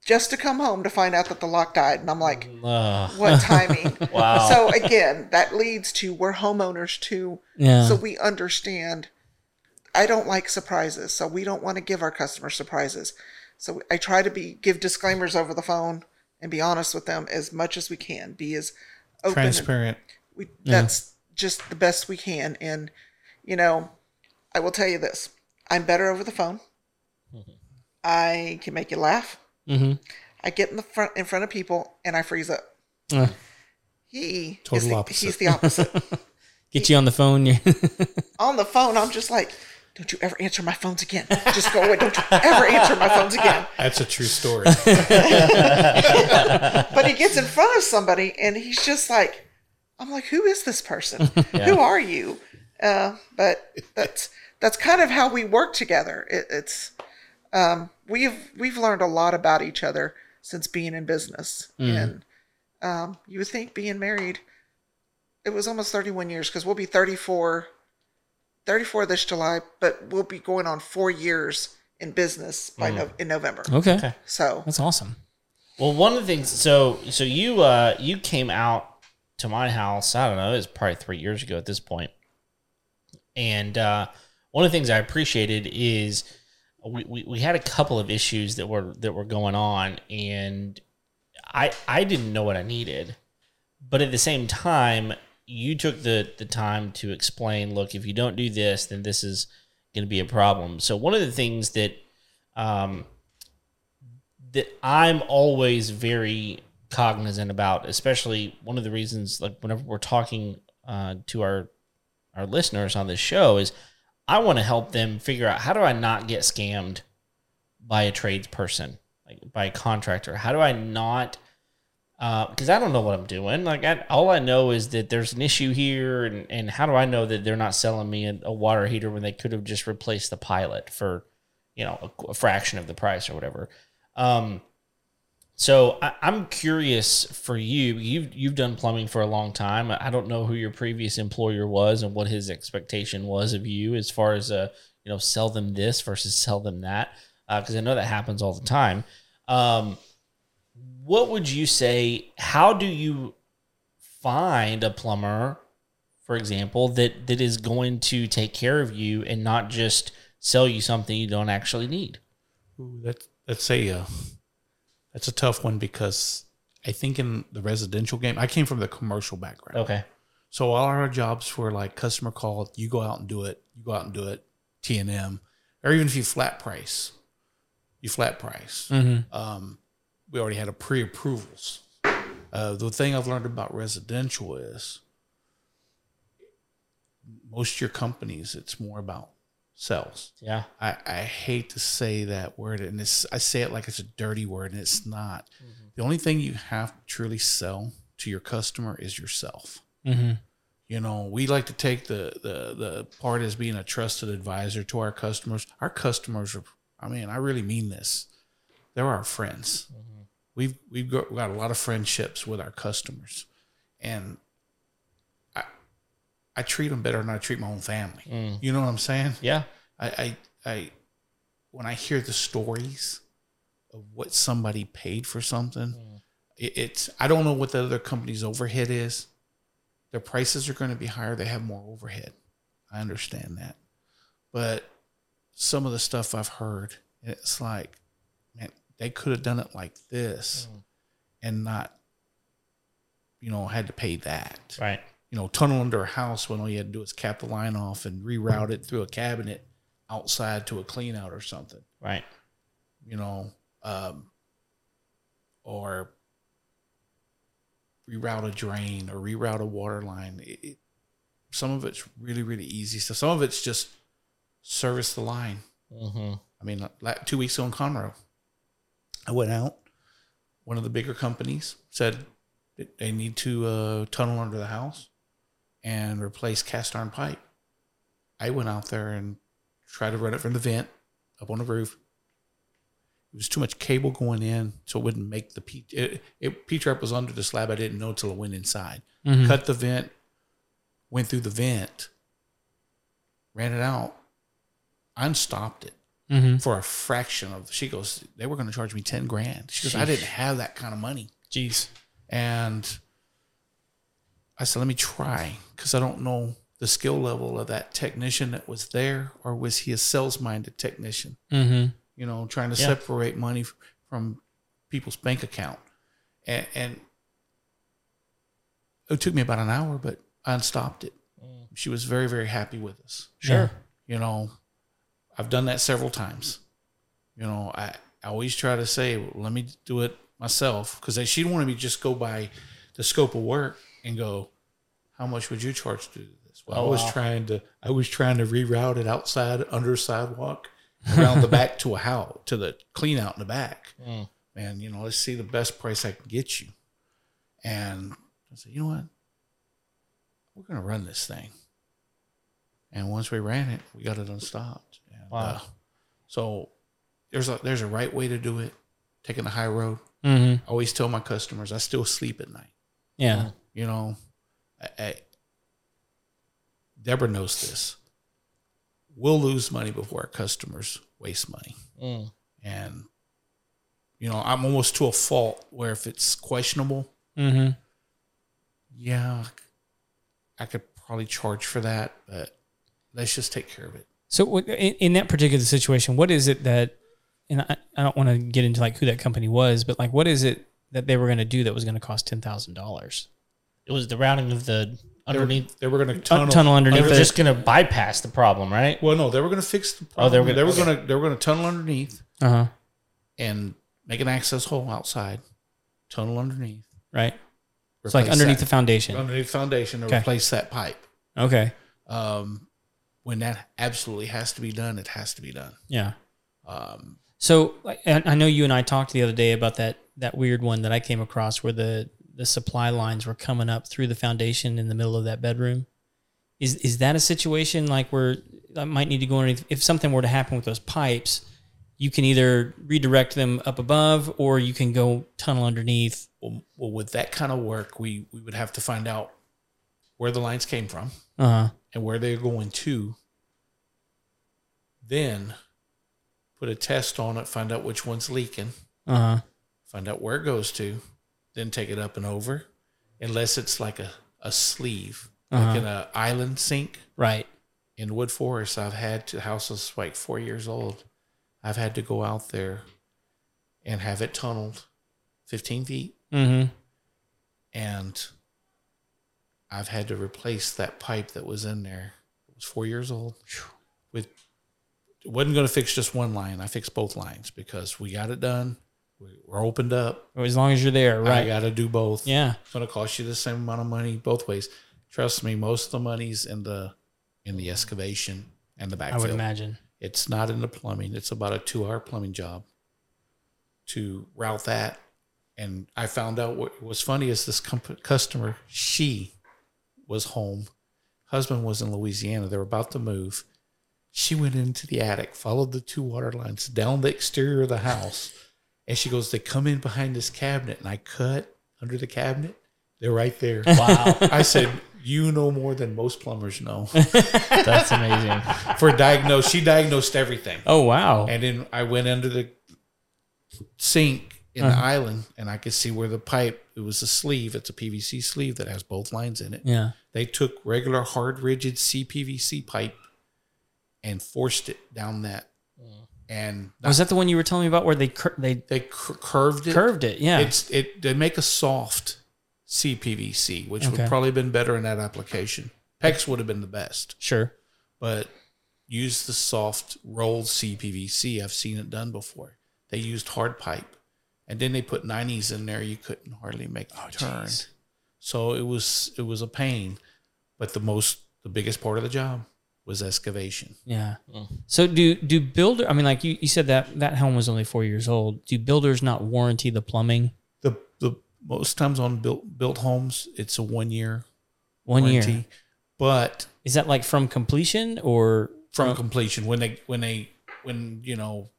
Just to come home to find out that the lock died. And I'm like, Ugh. what timing? Wow. So again, that leads to we're homeowners too. Yeah. So we understand. I don't like surprises, so we don't want to give our customers surprises. So I try to be give disclaimers over the phone and be honest with them as much as we can. Be as open. Transparent. we that's just the best we can. And you know, I will tell you this: I'm better over the phone. I can make you laugh. mm-hmm. I get in the front in front of people and I freeze up. Uh, He Total the, opposite. he's the opposite. get you on the phone. on the phone, I'm just like, don't you ever answer my phones again. Just go away. Don't you ever answer my phones again. That's a true story. But he gets in front of somebody and he's just like, I'm like, who is this person? Who are you? Uh, but that's that's kind of how we work together. It, it's um, we've we've learned a lot about each other since being in business, and um, you would think being married, it was almost 31 years because we'll be 34, 34 this July, but we'll be going on four years in business by no, in November. okay. So That's awesome. Well, one of the things, so so you uh you came out to my house. I don't know, it's probably three years ago at this point. point, and uh, one of the things I appreciated is we, we, we had a couple of issues that were that were going on, and I I didn't know what I needed, but at the same time, you took the the time to explain. Look, if you don't do this, then this is going to be a problem. So one of the things that um, that I'm always very cognizant about, especially one of the reasons, like whenever we're talking uh, to our our listeners on this show, is I want to help them figure out how do I not get scammed by a tradesperson, like by a contractor. How do I not? Because I don't know what I'm doing. Like I, all I know is that there's an issue here, and and how do I know that they're not selling me a, a water heater when they could have just replaced the pilot for, you know, a, a fraction of the price or whatever. Um, so I, I'm curious for you. You've you've done plumbing for a long time. I don't know who your previous employer was and what his expectation was of you as far as uh you know sell them this versus sell them that because I know that happens all the time. Um, what would you say? How do you find a plumber, for example, that that is going to take care of you and not just sell you something you don't actually need? Ooh, that's that's a uh, that's a tough one because I think in the residential game, I came from the commercial background. Okay. So all our jobs were like customer call, you go out and do it, you go out and do it, T and M, or even if you flat price, you flat price. Mm-hmm. Um, we already had a pre-approvals. Uh, the thing I've learned about residential is most of your companies, it's more about sales. Yeah. I, I hate to say that word, and it's I say it like it's a dirty word, and it's not. The only thing you have to truly sell to your customer is yourself. Mm-hmm. You know, we like to take the the the part as being a trusted advisor to our customers. Our customers are, I mean, I really mean this. They're our friends. We've we've got, got a lot of friendships with our customers, and I I treat them better than I treat my own family. Mm. You know what I'm saying? Yeah. I, I, I, when I hear the stories of what somebody paid for something, it, it's I don't know what the other company's overhead is. Their prices are going to be higher. They have more overhead. I understand that, but some of the stuff I've heard, it's like, they could have done it like this, and not, you know, had to pay that Right. you know, tunnel under a house when all you had to do is cap the line off and reroute it through a cabinet outside to a clean out or something, Right. you know, um, or reroute a drain or reroute a water line. It, it, some of it's really, really easy. So some of it's just service the line. Mm-hmm. I mean, like two weeks ago in Conroe, I went out. One of the bigger companies said they need to uh, tunnel under the house and replace cast iron pipe. I went out there and tried to run it from the vent up on the roof. It was too much cable going in, so it wouldn't make the P. It, it P trap was under the slab. I didn't know until it went inside. Mhm. Cut the vent, went through the vent, ran it out, unstopped it Mhm. for a fraction of. She goes, they were going to charge me ten grand. She goes, I didn't have that kind of money. Jeez. And I said, let me try because I don't know the skill level of that technician that was there, or was he a sales minded technician? Mm-hmm. You know, trying to Yeah. separate money from people's bank account. And, and it took me about an hour, but I unstopped it. She was very, very happy with us. Sure. You know, I've done that several times. You know, I, I always try to say, well, let me do it myself because she didn't want me to just go by the scope of work and go, how much would you charge to do this? Well, Oh, I was wow. trying to, I was trying to reroute it outside under a sidewalk around the back to a house to the clean out in the back. Mm. Man, you know, let's see the best price I can get you. And I said, you know what? We're gonna run this thing. And once we ran it, we got it unstopped. Wow. uh, so there's a there's a right way to do it. Taking the high road. Mm-hmm. I always tell my customers I still sleep at night. Yeah. You know, I, I, Deborah knows this. We'll lose money before our customers waste money. Mm. And, you know, I'm almost to a fault where if it's questionable, Mm-hmm. yeah, I could probably charge for that, but let's just take care of it. So in, in that particular situation, what is it that, and I, I don't want to get into like who that company was, but like what is it that they were going to do that was going to cost ten thousand dollars? It was the routing of the underneath. they were going to Tunnel, tunnel. tunnel They underneath were just going to bypass the problem, right? Well, no, they were going to fix the problem. Oh, they were gonna- they were okay. going to they were going to tunnel underneath Uh huh. and make an access hole outside, tunnel underneath. Right. It's like underneath that- the foundation. underneath the foundation to Okay. replace that pipe. Okay. Um, when that absolutely has to be done, it has to be done. Yeah. Um, So I know you and I talked the other day about that that weird one that I came across where the the supply lines were coming up through the foundation in the middle of that bedroom. Is is that a situation like where I might need to go underneath? If something were to happen with those pipes, you can either redirect them up above or you can go tunnel underneath. well, well, with that kind of work, we we would have to find out where the lines came from Uh huh. and where they're going to. Then put a test on it, find out which one's leaking, Uh huh. find out where it goes to, then take it up and over. Unless it's like a, a sleeve, Uh-huh. like in an island sink. Right. in Woodforest, I've had to, the house like four years old. I've had to go out there and have it tunneled 15 feet. Mm-hmm. And I've had to replace that pipe that was in there. It was four years old. With it wasn't going to fix just one line. I fixed both lines because we got it done. We- We're opened up. As long as you're there, right? I got to do both. Yeah. It's going to cost you the same amount of money both ways. Trust me, most of the money's in the in the excavation and the backfill. I would imagine. It's not in the plumbing. It's about a two hour plumbing job to route that. And I found out what was funny is this comp- customer, she was home. Husband was in Louisiana. They were about to move. She went into the attic, followed the two water lines down the exterior of the house. And she goes, They come in behind this cabinet. And I cut under the cabinet. They're right there. Wow, I said, You know more than most plumbers know. that's amazing. For diagnose, she diagnosed everything. Oh wow. And then I went under the sink in the uh-huh. island and I could see where the pipe, it was a sleeve. It's a PVC sleeve that has both lines in it. yeah. They took regular hard rigid CPVC pipe and forced it down that. Mm. And Was that the one you were telling me about where they cur- they they cur- curved it. curved it? Yeah. It's it. They make a soft CPVC, which Okay. would probably have been better in that application. PEX would have been the best, sure. but use the soft rolled CPVC. I've seen it done before. They used hard pipe, and then they put 90s in there. You couldn't hardly make the turn. jeez. So it was it was a pain, but the most the biggest part of the job was excavation. Yeah. Mm. So do do builder? I mean, like you, you said that that home was only four years old. Do builders not warranty the plumbing The the most times on built built homes, it's a one year one warranty. year? but Is that like from completion or from completion when they when they when you know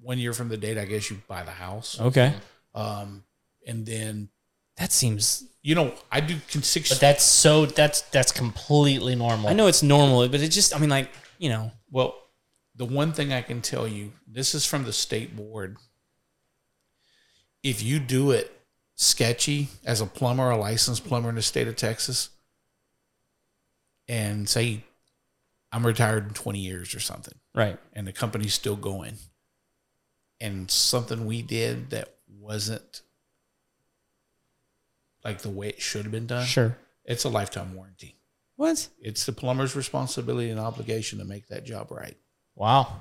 one year from the date, I guess you buy the house, okay? um, and then That seems. you know I do con- six. But that's so that's that's completely normal. I know it's normal, but it just. I mean, like you know. Well, the one thing I can tell you, this is from the state board. If you do it sketchy as a plumber, a licensed plumber in the state of Texas, and say I'm retired in 20 years or something, Right. and the company's still going, and something we did that wasn't like the way it should have been done, Sure. it's a lifetime warranty. What? It's the plumber's responsibility and obligation to make that job right. wow.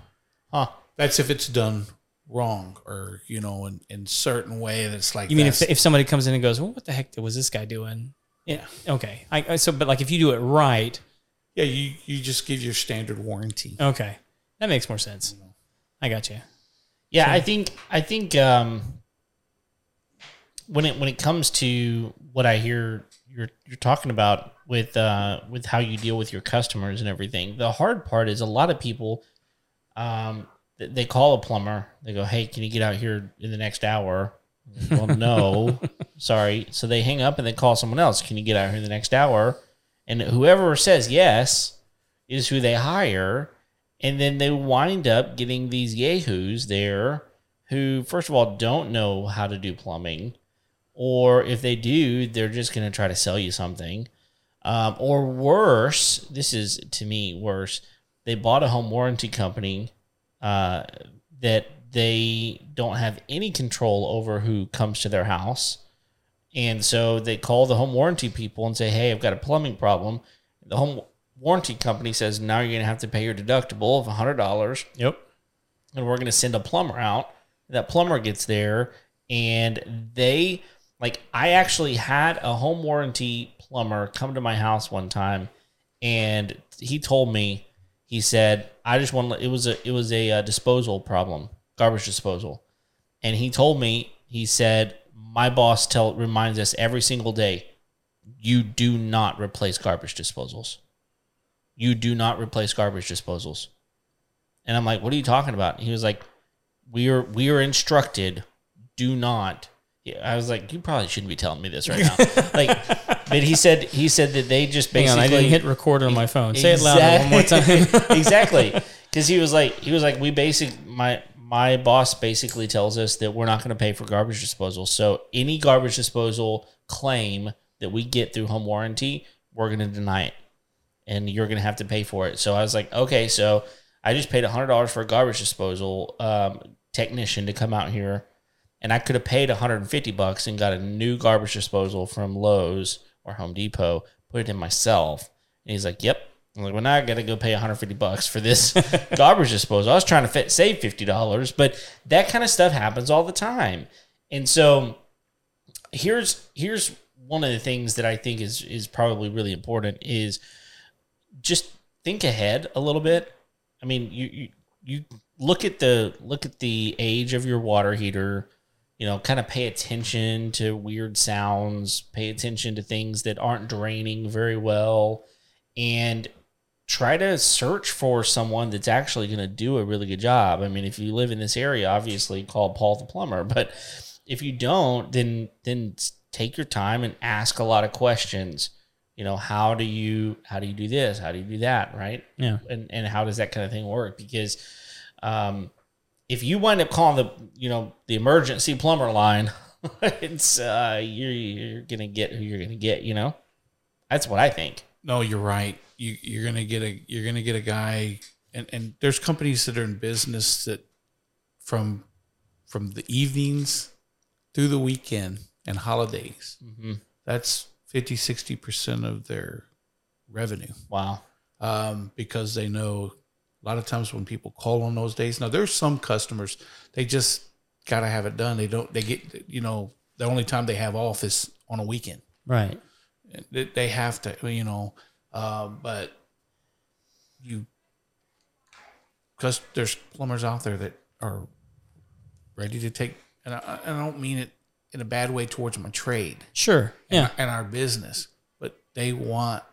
Huh. That's if it's done wrong or you know in in certain way that's like You mean if, if somebody comes in and goes, well, what the heck was this guy doing? Yeah. Okay. I, so, but like if you do it right, yeah you you just give your standard warranty okay, that makes more sense. I got you. Yeah, I think I think um, when it when it comes to what I hear you're you're talking about with uh, with how you deal with your customers and everything, the hard part is a lot of people um, th- they call a plumber. They go, "Hey, can you get out here in the next hour?" well, no, sorry. So they hang up and they call someone else. Can you get out here in the next hour? And whoever says yes is who they hire. And then they wind up getting these yahoos there who, first of all, don't know how to do plumbing. Or if they do, they're just going to try to sell you something. Um, or worse, this is to me worse, they bought a home warranty company uh, that they don't have any control over who comes to their house. And so they call the home warranty people and say, Hey, I've got a plumbing problem. The home warranty company says, Now you're going to have to pay your deductible of $100 Yep. and we're going to send a plumber out. That plumber gets there and they like I actually had a home warranty plumber come to my house one time and he told me he said I just want it was a it was a, uh disposal problem, garbage disposal. And he told me he said my boss tell reminds us every single day you do not replace garbage disposals. You do not replace garbage disposals. And I'm like, what are you talking about? He was like, we are we are instructed, do not. I was like, you probably shouldn't be telling me this right now. like, but he said he said that they just basically on, I didn't hit record on my phone. Say it louder one more time. exactly, because he was like he was like we basic my my boss basically tells us that we're not going to pay for garbage disposal. So any garbage disposal claim that we get through home warranty, we're going to deny it, and you're going to have to pay for it. So I was like, okay, so I just paid hundred dollars for a garbage disposal um, technician to come out here, and I could have paid 150 bucks and got a new garbage disposal from Lowe's or Home Depot, put it in myself. And he's like, "Yep." I'm like, "Well, now I got to go pay 150 bucks for this garbage disposal." I was trying to fit, save fifty dollars, but that kind of stuff happens all the time. And so here's here's one of the things that I think is is probably really important is just think ahead a little bit. I mean, you you, you look at the look at the age of your water heater. You know, kind of pay attention to weird sounds. Pay attention to things that aren't draining very well, and try to search for someone that's actually going to do a really good job. I mean, if you live in this area, obviously call Paul the plumber, but if you don't, then then take your time and ask a lot of questions. You know, how do you how do you do this? How do you do that? Right? Yeah. And and how does that kind of thing work? Because um, if you wind up calling the you know the emergency plumber line, it's uh, you're you're gonna get who you're gonna get. You know, that's what I think. No, you're right. You you're gonna get a you're gonna get a guy, and and there's companies that are in business that from from the evenings through the weekend and holidays. Mm-hmm. That's 50, 60 percent of their revenue. Wow. um, because they know a lot of times when people call on those days. Now there's some customers they just got to have it done. They don't. They get you know the only time they have off is on a weekend. Right. They, they have to you know, uh, but you because there's plumbers out there that are ready to take. And I, and I don't mean it in a bad way towards my trade Sure. Yeah. and our business, but they want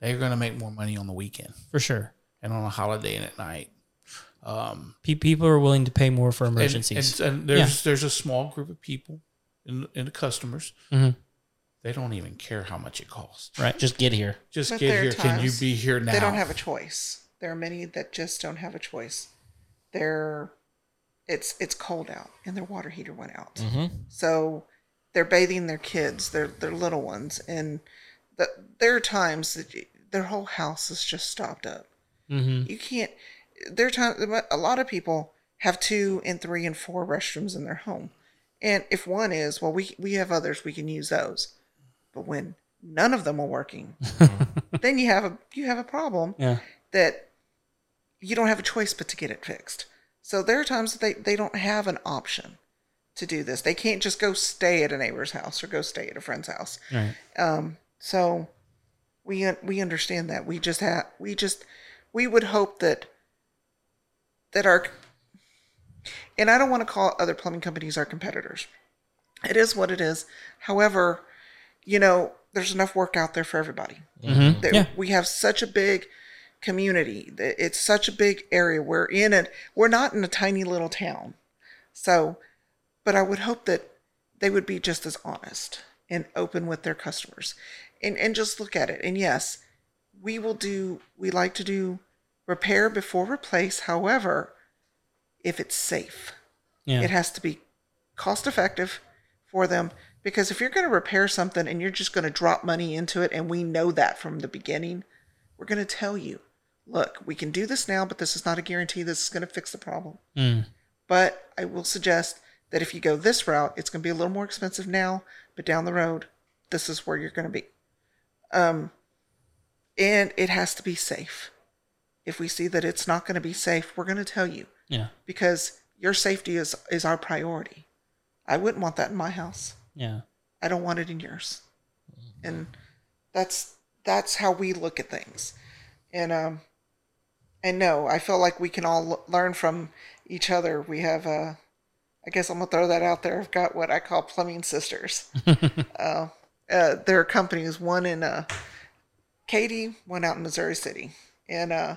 they're going to make more money on the weekend for sure. and on a holiday and at night. Um, Pe- people are willing to pay more for and, emergencies. and, and there's there's a small group of people in, in the customers. Mhm. They don't even care how much it costs. right. Just get here. Just But get there here. Can you be here now? They don't have a choice. There are many that just don't have a choice. They're it's it's cold out and their water heater went out. Mm-hmm. So they're bathing their kids, their their little ones, and the, there are times that their whole house is just stopped up. Mm-hmm. You can't. There are times a lot of people have two and three and four restrooms in their home, and if one is, well, we we have others, we can use those. But when none of them are working, then you have a you have a problem Yeah. that you don't have a choice but to get it fixed. So there are times that they, they don't have an option to do this. They can't just go stay at a neighbor's house or go stay at a friend's house. Right. Um, so we we understand that. We just have we just we would hope that that our and I don't want to call other plumbing companies our competitors. It is what it is. However, you know, there's enough work out there for everybody. Mm-hmm. Yeah. We have such a big community. It's such a big area. We're in it. We're not in a tiny little town. So, but I would hope that they would be just as honest and open with their customers and, and just look at it. And yes, we will do, we like to do repair before replace. However, if it's safe, Yeah. it has to be cost effective for them because if you're going to repair something and you're just going to drop money into it and we know that from the beginning we're going to tell you look we can do this now but this is not a guarantee this is going to fix the problem Mm. but i will suggest that if you go this route it's going to be a little more expensive now but down the road this is where you're going to be um and it has to be safe if we see that it's not going to be safe we're going to tell you Yeah. because your safety is is our priority. I wouldn't want that in my house. Yeah. I don't want it in yours. And that's that's how we look at things. And um and no, I feel like we can all l- learn from each other. We have uh I guess I'm gonna throw that out there. I've got what I call plumbing sisters. uh, uh, there are companies, one in uh, Katy, one out in Missouri City, and uh,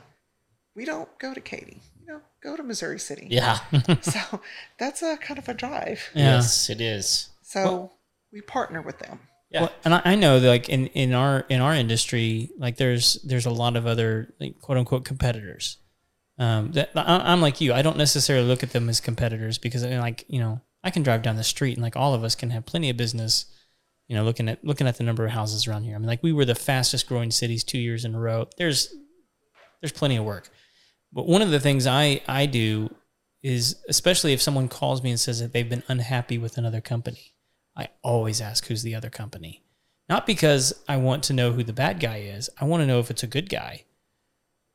we don't go to Katy. You know, go to Missouri City. Yeah. So that's a kind of a drive. Yeah. Yes, it is. So we partner with them. Yeah. Well, and I, I know that like in, in our in our industry, like there's there's a lot of other like, quote unquote competitors. Um, that I, I'm like you. I don't necessarily look at them as competitors because I mean, like you know I can drive down the street and like all of us can have plenty of business. You know, looking at looking at the number of houses around here. I mean, like we were the fastest growing cities two years in a row. There's there's plenty of work. But one of the things I I do is especially if someone calls me and says that they've been unhappy with another company, I always ask who's the other company. Not because I want to know who the bad guy is. I want to know if it's a good guy.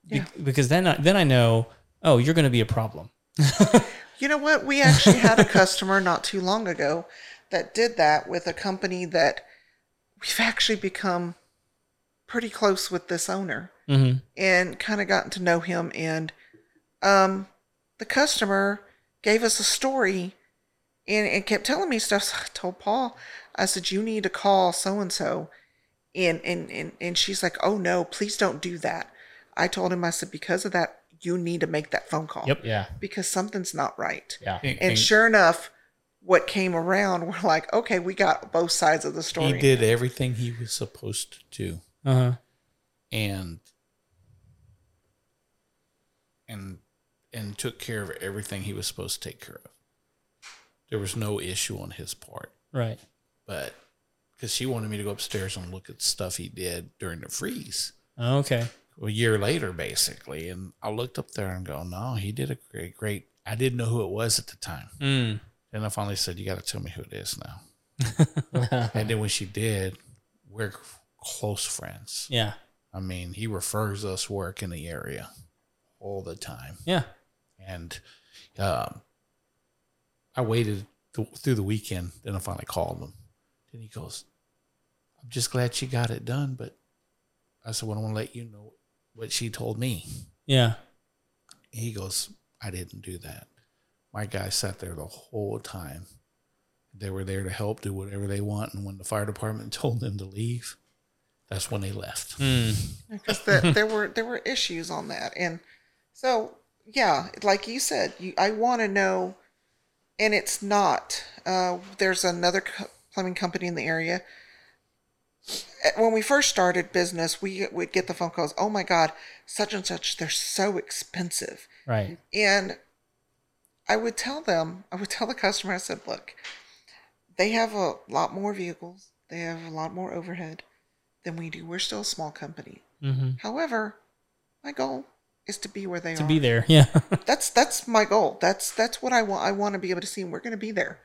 Be- because then I, then I know, oh, you're going to be a problem. You know what? We actually had a customer not too long ago that did that with a company that we've actually become pretty close with this owner Mm-hmm. and kind of gotten to know him. And um, the customer gave us a story and, and kept telling me stuff. So I told Paul, I said, you need to call so and so. And and and and she's like, oh no, please don't do that. I told him, I said, because of that, you need to make that phone call. Yep. Yeah. Because something's not right. Yeah. And sure enough, what came around, we're like, okay, we got both sides of the story. he did everything he was supposed to do. Uh huh. and and and took care of everything he was supposed to take care of. There was no issue on his part, Right. but because she wanted me to go upstairs and look at stuff he did during the freeze Okay. a year later, basically, and I looked up there and go, "No, he did a great, great." I didn't know who it was at the time, Mm. and I finally said, "You got to tell me who it is now." and then when she did, we're close friends. Yeah. I mean, he refers us work in the area all the time. Yeah. And um, I waited th- through the weekend. Then I finally called him. Then he goes, I'm just glad she got it done. But I said, Well, I want to let you know what she told me. Yeah. He goes, I didn't do that. My guy sat there the whole time. They were there to help do whatever they want. And when the fire department told them to leave, That's when they left. Hmm. because the, there were there were issues on that, and so yeah, like you said, you, I want to know, and it's not. Uh, there's another co- plumbing company in the area. When we first started business, we would get the phone calls. Oh my God, such and such, they're so expensive. Right. And I would tell them, I would tell the customer, I said, look, they have a lot more vehicles, they have a lot more overhead than we do. We're still a small company. Mm-hmm. However, my goal is to be where they To are. To be there. Yeah. That's that's my goal. That's that's what I want. I want to be able to see. And we're going to be there.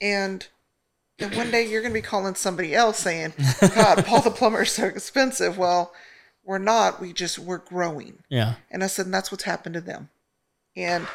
And then one day you're going to be calling somebody else saying, "God, Paul the plumber is so expensive." Well, we're not. We just we're growing. yeah. And I said, and that's what's happened to them. And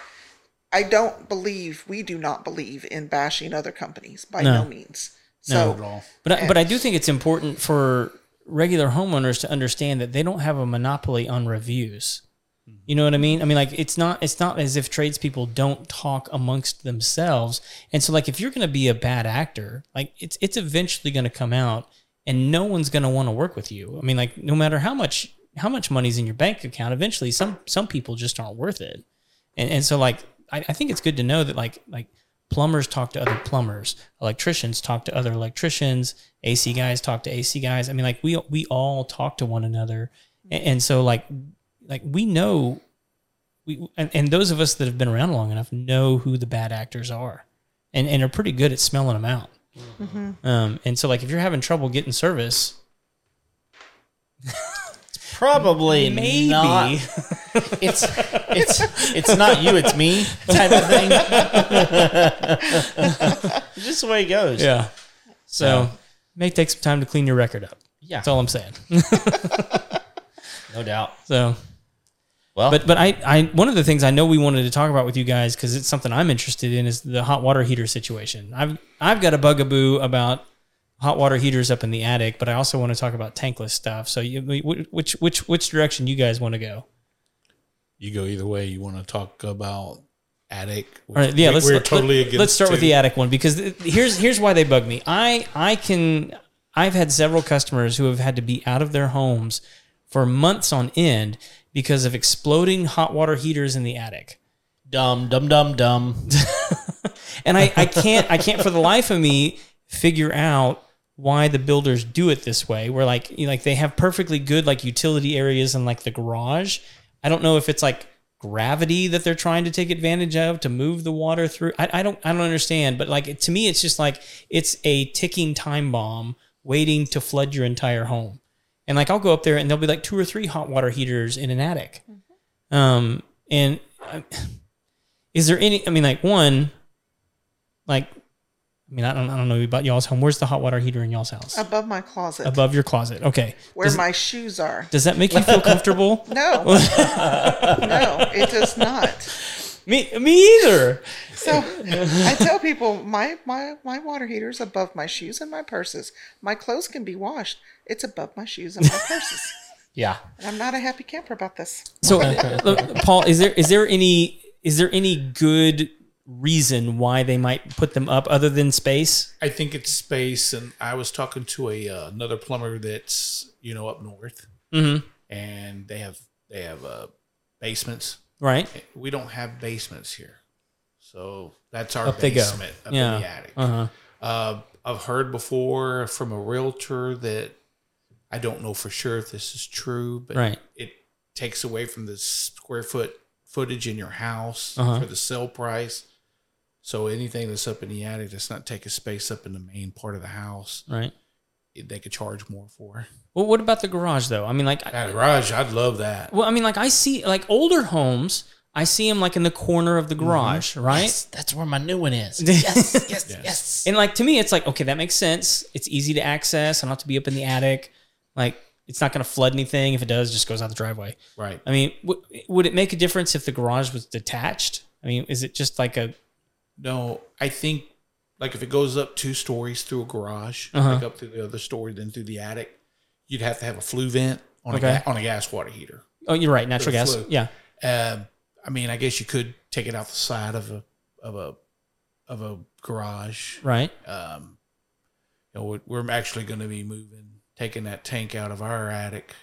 I don't believe, we do not believe in bashing other companies by No. no, means. So, Not at all. But I, but I do think it's important for regular homeowners to understand that they don't have a monopoly on reviews. Mm-hmm. You know what I mean? I mean, like it's not it's not as if tradespeople don't talk amongst themselves. And so, like, if you're going to be a bad actor, like it's it's eventually going to come out, and no one's going to want to work with you. I mean, like, no matter how much how much money's in your bank account, eventually some some people just aren't worth it. And and so, like, I, I think it's good to know that like like plumbers talk to other plumbers, electricians talk to other electricians, AC guys talk to AC guys. I mean, like we we all talk to one another, and, and so like like we know we and, and those of us that have been around long enough know who the bad actors are, and and are pretty good at smelling them out. Um, and so like if you're having trouble getting service, Probably maybe not. It's it's it's not you, it's me type of thing. Just the way it goes. yeah. So may take some time to clean your record up. Yeah. That's all I'm saying. No doubt. So Well, But but I, I one of the things I know we wanted to talk about with you guys because it's something I'm interested in is the hot water heater situation. I've I've got a bugaboo about hot water heaters up in the attic, but I also want to talk about tankless stuff. So you, which which which direction you guys want to go? You go either way. You want to talk about attic? All right, yeah, We- let's we're let, totally let, against let's start with the attic one because here's here's why they bug me. I I can I've had several customers who have had to be out of their homes for months on end because of exploding hot water heaters in the attic. dumb, dumb, dumb, dumb. and I, I can't I can't for the life of me figure out why the builders do it this way. Where like you know, like they have perfectly good like utility areas in like the garage. I don't know if it's like gravity that they're trying to take advantage of to move the water through. I, I don't I don't understand. But like to me, it's just like it's a ticking time bomb waiting to flood your entire home. And like I'll go up there and there'll be like two or three hot water heaters in an attic. Um, and uh, is there any? I mean, like one, like, I mean, I don't, I don't know about y'all's home. Where's the hot water heater in y'all's house? above my closet, Above your closet. Okay. where Does, my shoes are. does that make you feel comfortable? No, no, it does not. Me, me either. So I tell people my, my, my water heater is above my shoes and my purses. My clothes can be washed. It's above my shoes and my purses. Yeah. And I'm not a happy camper about this. So, look, Paul, is there is there any is there any good reason why they might put them up other than space? I think it's space, and I was talking to a uh, another plumber that's you know up north, Mm-hmm. and they have they have uh, basements. Right. We don't have basements here, so that's our Up basement up Yeah. in the attic. Uh huh. Uh, I've heard before from a realtor that I don't know for sure if this is true, but Right. it takes away from the square foot footage in your house Uh-huh. for the sale price. So anything that's up in the attic that's not taking space up in the main part of the house, Right. They could charge more for. Well, what about the garage though? I mean, like, I- That garage, I'd love that. well, I mean, like I see like older homes. I see them like in the corner of the mm-hmm. garage, right? Yes, that's where my new one is. Yes, yes, yes. And like to me, it's like okay, that makes sense. It's easy to access. I don't have to be up in the attic. Like it's not going to flood anything. If it does, it just goes out the driveway. Right. I mean, w- would it make a difference if the garage was detached? I mean, is it just like a No, I think like if it goes up two stories through a garage, Uh-huh. like up through the other story, then through the attic, you'd have to have a flue vent on Okay. a ga- on a gas water heater. oh, you're right, natural gas. flue. Yeah, Um, I mean, I guess you could take it out the side of a of a of a garage. right. Um, you know, we're- we're actually going to be moving taking that tank out of our attic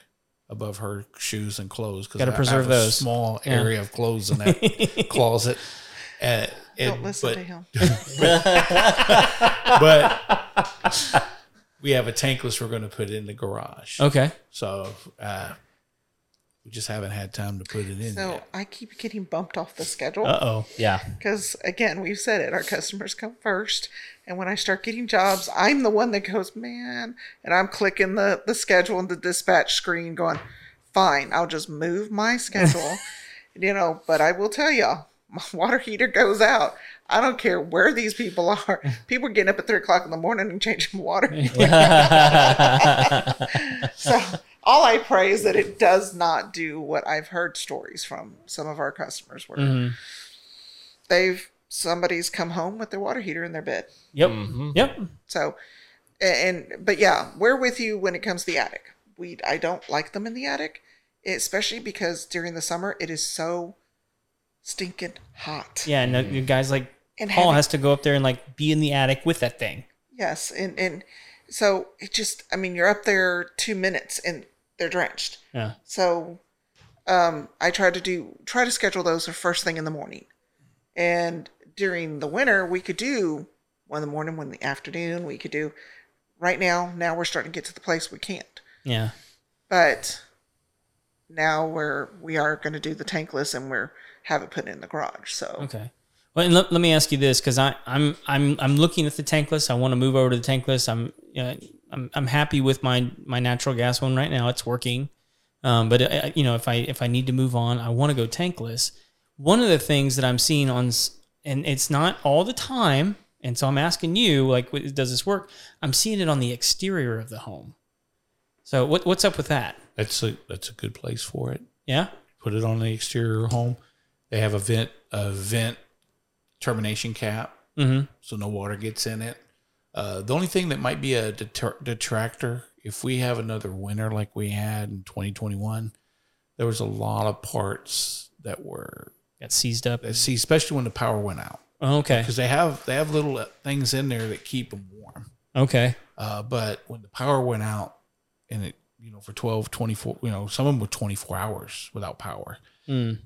above her shoes and clothes because Gotta preserve I have those. Small area of clothes in that closet. Uh, Don't listen but, to him. but we have a tankless we're going to put in the garage. Okay. So uh, we just haven't had time to put it in So yet. I keep getting bumped off the schedule. Uh oh. Yeah. Because again, we've said it, our customers come first. And when I start getting jobs, I'm the one that goes, man, and I'm clicking the, the schedule and the dispatch screen going, fine, I'll just move my schedule. you know, but I will tell y'all, my water heater goes out. I don't care where these people are. People are getting up at three o'clock in the morning and changing water. so all I pray is that it does not do what I've heard stories from some of our customers where Mm-hmm. they've somebody's come home with their water heater in their bed. Yep. Mm-hmm. Yep. So, and but yeah, we're with you when it comes to the attic. We I don't like them in the attic, especially because during the summer it is so stinking hot. Yeah. And the guys like And Paul having- has to go up there and like be in the attic with that thing. Yes, and and so it just I mean you're up there two minutes and they're drenched. Yeah. So um, I try to do try to schedule those for first thing in the morning, and during the winter we could do one in the morning, one in the afternoon. We could do right now. Now we're starting to get to the place we can't, Yeah. but now we're we are going to do the tankless and we're have it put in the garage. So Okay. Well, and let, let me ask you this because I'm I'm I'm looking at the tankless. I want to move over to the tankless. I'm you know, I'm I'm happy with my my natural gas one right now. It's working. Um, but uh, you know, if I if I need to move on, I want to go tankless. One of the things that I'm seeing on, and it's not all the time, and so I'm asking you, like, does this work? I'm seeing it on the exterior of the home. So what what's up with that? That's a that's a good place for it. Yeah. Put it on the exterior home. They have a vent a vent termination cap, Mm-hmm. so no water gets in it. Uh, the only thing that might be a deter- detractor, if we have another winter like we had in 2021, there was a lot of parts that were Got seized up. that especially when the power went out, Okay. because they have they have little uh, things in there that keep them warm. Okay. Uh, but when the power went out and it, you know, for 12, 24, you know, some of them were 24 hours without power. Mm.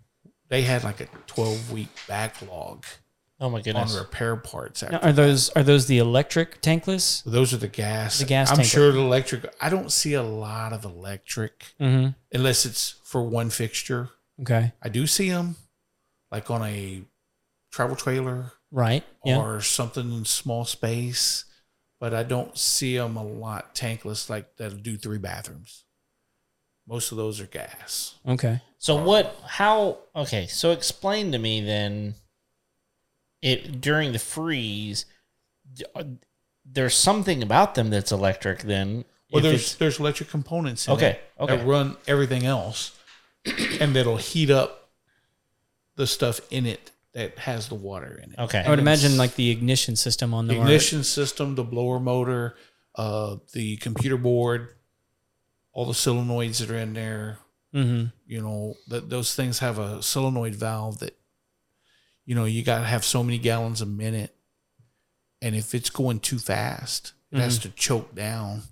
They had like a 12 week backlog Oh my goodness! on repair parts. Now, After. are those are those the electric tankless? Those are the gas. The gas I'm tank. sure the electric, I don't see a lot of electric Mm-hmm. unless it's for one fixture. Okay. I do see them like on a travel trailer Right. Yeah. or something in small space, but I don't see them a lot tankless like that'll do three bathrooms. Most of those are gas. okay. So what? How? Okay. So explain to me then. It during the freeze, uh, there's something about them that's electric. Then, Well, if there's there's electric components in Okay, it okay. that run everything else, and that'll heat up the stuff in it that has the water in it. okay. I would And imagine like the ignition system on The the ignition system, the blower motor, uh, the computer board, all the solenoids that are in there. Mm-hmm. You know, that those things have a solenoid valve that, you know, you got to have so many gallons a minute, and if it's going too fast, it has to choke down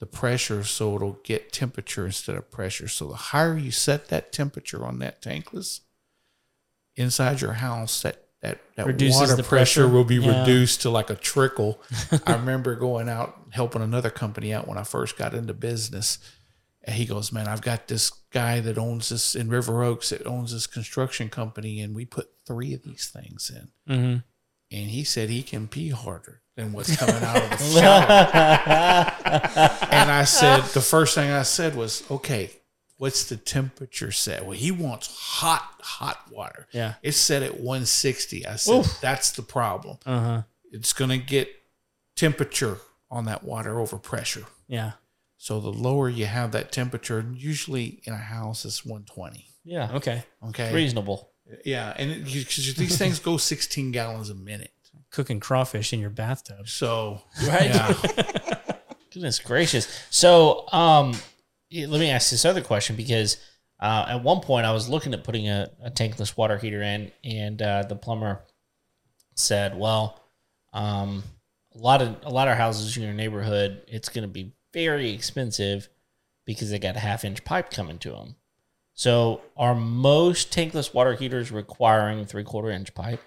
the pressure so it'll get temperature instead of pressure. So the higher you set that temperature on that tankless inside your house, that that, that Reduces water the pressure, pressure. will be Yeah. reduced to like a trickle. I remember going out helping another company out when I first got into business. And he goes, Man, I've got this guy that owns this in River Oaks that owns this construction company, and we put three of these things in. Mm-hmm. And he said he can pee harder than what's coming out of the shower. and I said, the first thing I said was, okay, what's the temperature set? Well, he wants hot, hot water. Yeah. It's set at 160. I said, that's the problem. Uh huh. It's going to get temperature on that water over pressure. Yeah. So the lower you have that temperature, usually in a house, it's 120. yeah. Okay. Okay. Reasonable. Yeah. And it, 'cause these things go 16 gallons a minute. Cooking crawfish in your bathtub. So, Right. yeah. Goodness gracious. So, um, let me ask this other question because uh, at one point I was looking at putting a, a tankless water heater in, and uh, the plumber said, "Well, um, a lot of a lot of houses in your neighborhood, it's going to be very expensive because they got a half inch pipe coming to them. So, are most tankless water heaters requiring three quarter inch pipe?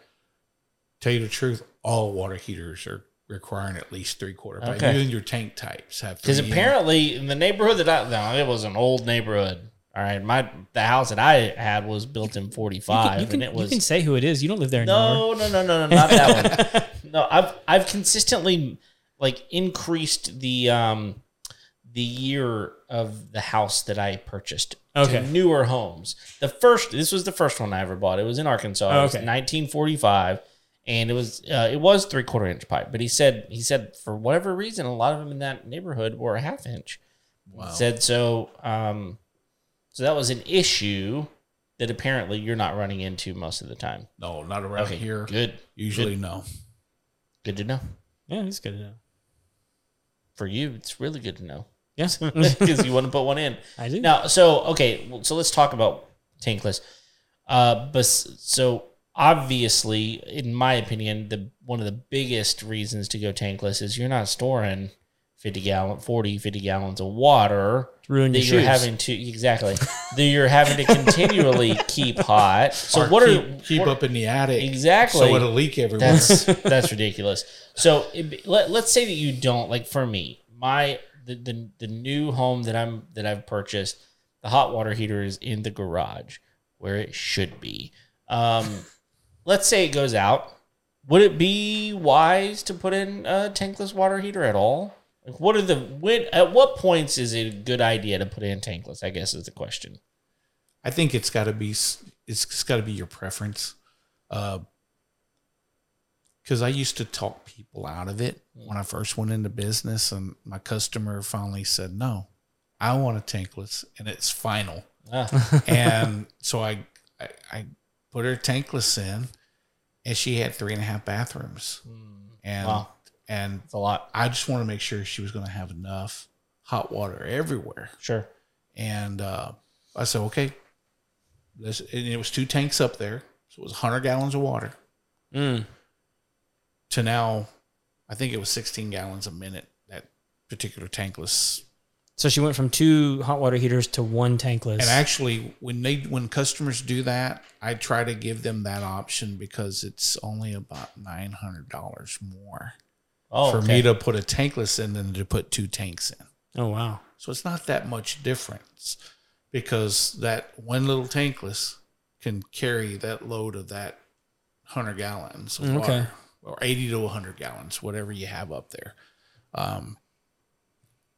Tell you the truth, all water heaters are requiring at least three quarter pipe. Okay. Even your tank types have Because apparently, in the neighborhood that I, no, it was an old neighborhood. All right, my the house that I had was built in forty five, You can, and it you can say who it is. You don't live there anymore. no, no, no, no, no, not that one. No, I've I've consistently like increased the um the year of the house that I purchased Okay. to newer homes. The first this was the first one I ever bought. It was in Arkansas. It was Okay. 1945 and it was uh, it was three quarter inch pipe. But he said he said for whatever reason a lot of them in that neighborhood were a half inch. Wow. Said so um so that was an issue that apparently you're not running into most of the time. no, not around Okay, here. good. Usually, no. Good to know. Yeah, it's good to know. For you, it's really good to know Yes, because you want to put one in. I do. Now, so okay, well, so let's talk about tankless. Uh, but so obviously, in my opinion, the one of the biggest reasons to go tankless is you're not storing 50 gallon, 40, 50 gallons of water Ruin that your you're shoes. having to exactly that you're having to continually keep hot. So Or what keep, are keep what- up in the attic exactly? so it'll leak everywhere. That's that's ridiculous. So it, let, let's say that you don't like for me, my the, the the new home that I'm that I've purchased, the hot water heater is in the garage where it should be. Um, let's say it goes out. Would it be wise to put in a tankless water heater at all? Like, what are the when? At what points is it a good idea to put in tankless? I guess is the question. I think it's got to be it's, it's got to be your preference. Because I used to talk people out of it when I first went into business, and my customer finally said, "No, I want a tankless, and it's final." Ah, and so I, I I put her tankless in, and she had three and a half bathrooms, and Wow. and it's a lot. I just want to make sure she was going to have enough hot water everywhere. Sure. And uh, I said, okay. This, and it was two tanks up there. So it was 100 gallons of water Mm. To now, I think it was 16 gallons a minute, that particular tankless. So she went from two hot water heaters to one tankless. And actually, when they when customers do that, I try to give them that option because it's only about $900 more Oh, for okay. me to put a tankless in than to put two tanks in. oh wow. So it's not that much difference because that one little tankless can carry that load of that 100 gallons of Okay. water or 80 to 100 gallons, whatever you have up there. Um,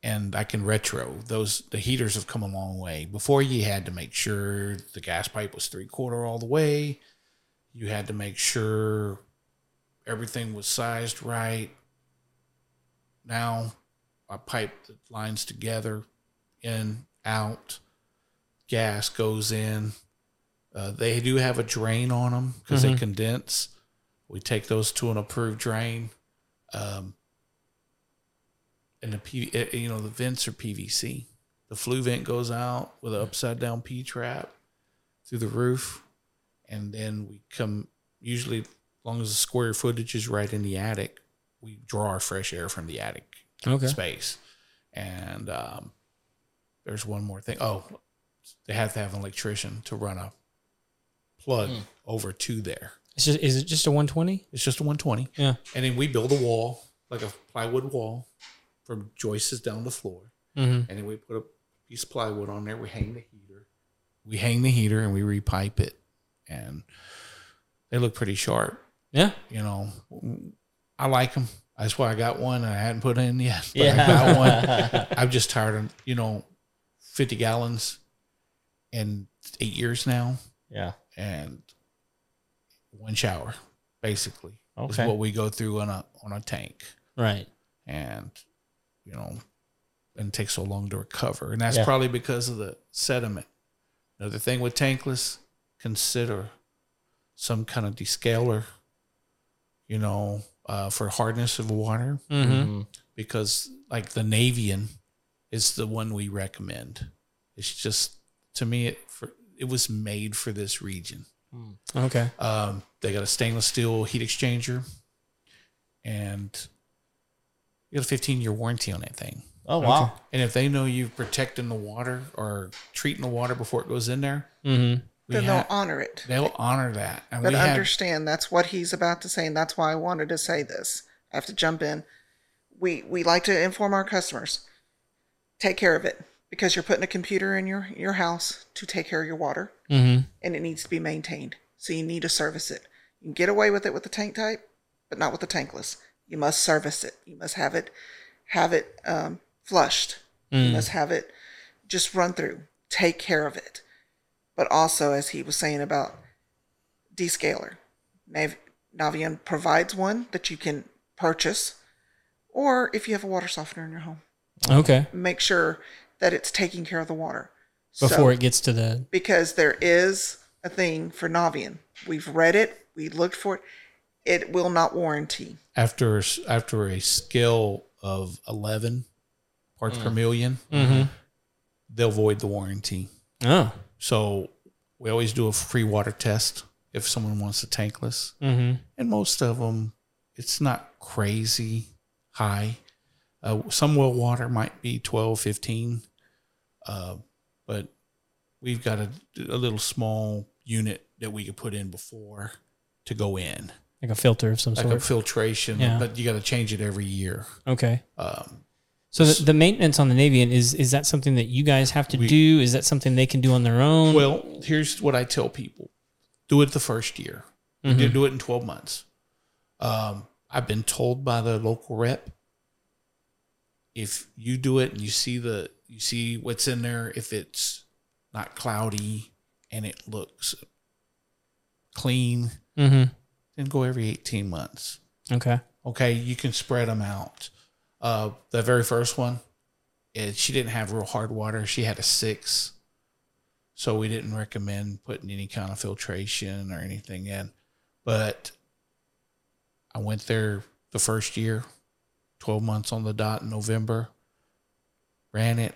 and I can retro those. The heaters have come a long way. Before you had to make sure the gas pipe was three quarter all the way. You had to make sure everything was sized right. Now I pipe the lines together, in, out, gas goes in. Uh, they do have a drain on them because they condense. We take those to an approved drain. Um, and the P, eh, you know, the vents are PVC. The flue vent goes out with an upside down P trap through the roof. And then we come, usually, as long as the square footage is right in the attic, we draw our fresh air from the attic Okay. space. And um, there's one more thing. Oh, they have to have an electrician to run a plug over to there. It's just, is it just a 120? It's just a 120. Yeah. And then we build a wall, like a plywood wall, from joists down the floor. Mm-hmm. And then we put a piece of plywood on there. We hang the heater. We hang the heater and we repipe it. And they look pretty sharp. Yeah. You know, I like them. That's why I got one. and I hadn't put in yet. But Yeah. I got one. I'm just tired of, you know, 50 gallons in eight years now Yeah. and one shower, basically, is what we go through on a on a tank, Right. and you know, and it takes so long to recover, and that's Yeah. probably because of the sediment. Another thing with tankless, consider some kind of descaler, you know, uh, for hardness of water, Mm-hmm. Mhm. because like the Navien is the one we recommend. It's just to me, it for it was made for this region. Okay. Um, they got a stainless steel heat exchanger, and you got a 15 year warranty on that thing. Oh wow. And if they know you're protecting the water or treating the water before it goes in there, Mm-hmm. Then ha- they'll honor it. they'll honor that. And But we have, understand that's what he's about to say, and that's why I wanted to say this. I have to jump in. We we like to inform our customers. Take care of it because you're putting a computer in your your house to take care of your water, Mm-hmm. and it needs to be maintained. So you need to service it. You can get away with it with the tank type, but not with the tankless. You must service it. You must have it have it um, flushed. You must have it just run through. Take care of it. But also, as he was saying about descaler. Nav- Navien provides one that you can purchase, or if you have a water softener in your home, Okay. make sure that it's taking care of the water Before So- it gets to the because there is a thing for Navien. We've read it, we looked for it. It will not warranty. after after a scale of 11 parts per 1000000 Mm-hmm. they'll void the warranty. oh. So we always do a free water test if someone wants a tankless. Mm-hmm. and most of them it's not crazy high uh, some well water might be 12 15 uh, but we've got a, a little small unit that we could put in before to go in Like a filter of some like sort. a filtration Yeah. but you got to change it every year okay. um, So the, the maintenance on the Navien is is that something that you guys have to We- do? Is that something they can do on their own? well here's what i tell people do it the first year Mhm. do, do it in 12 months um, i've been told by the local rep if you do it and you see the you see what's in there if it's not cloudy and it looks clean Mm-hmm. then go every 18 months. Okay. okay you can spread them out. Uh the very first one it, she didn't have real hard water. She had a six. So we didn't recommend putting any kind of filtration or anything in. But i went there the first year 12 months on the dot in november ran it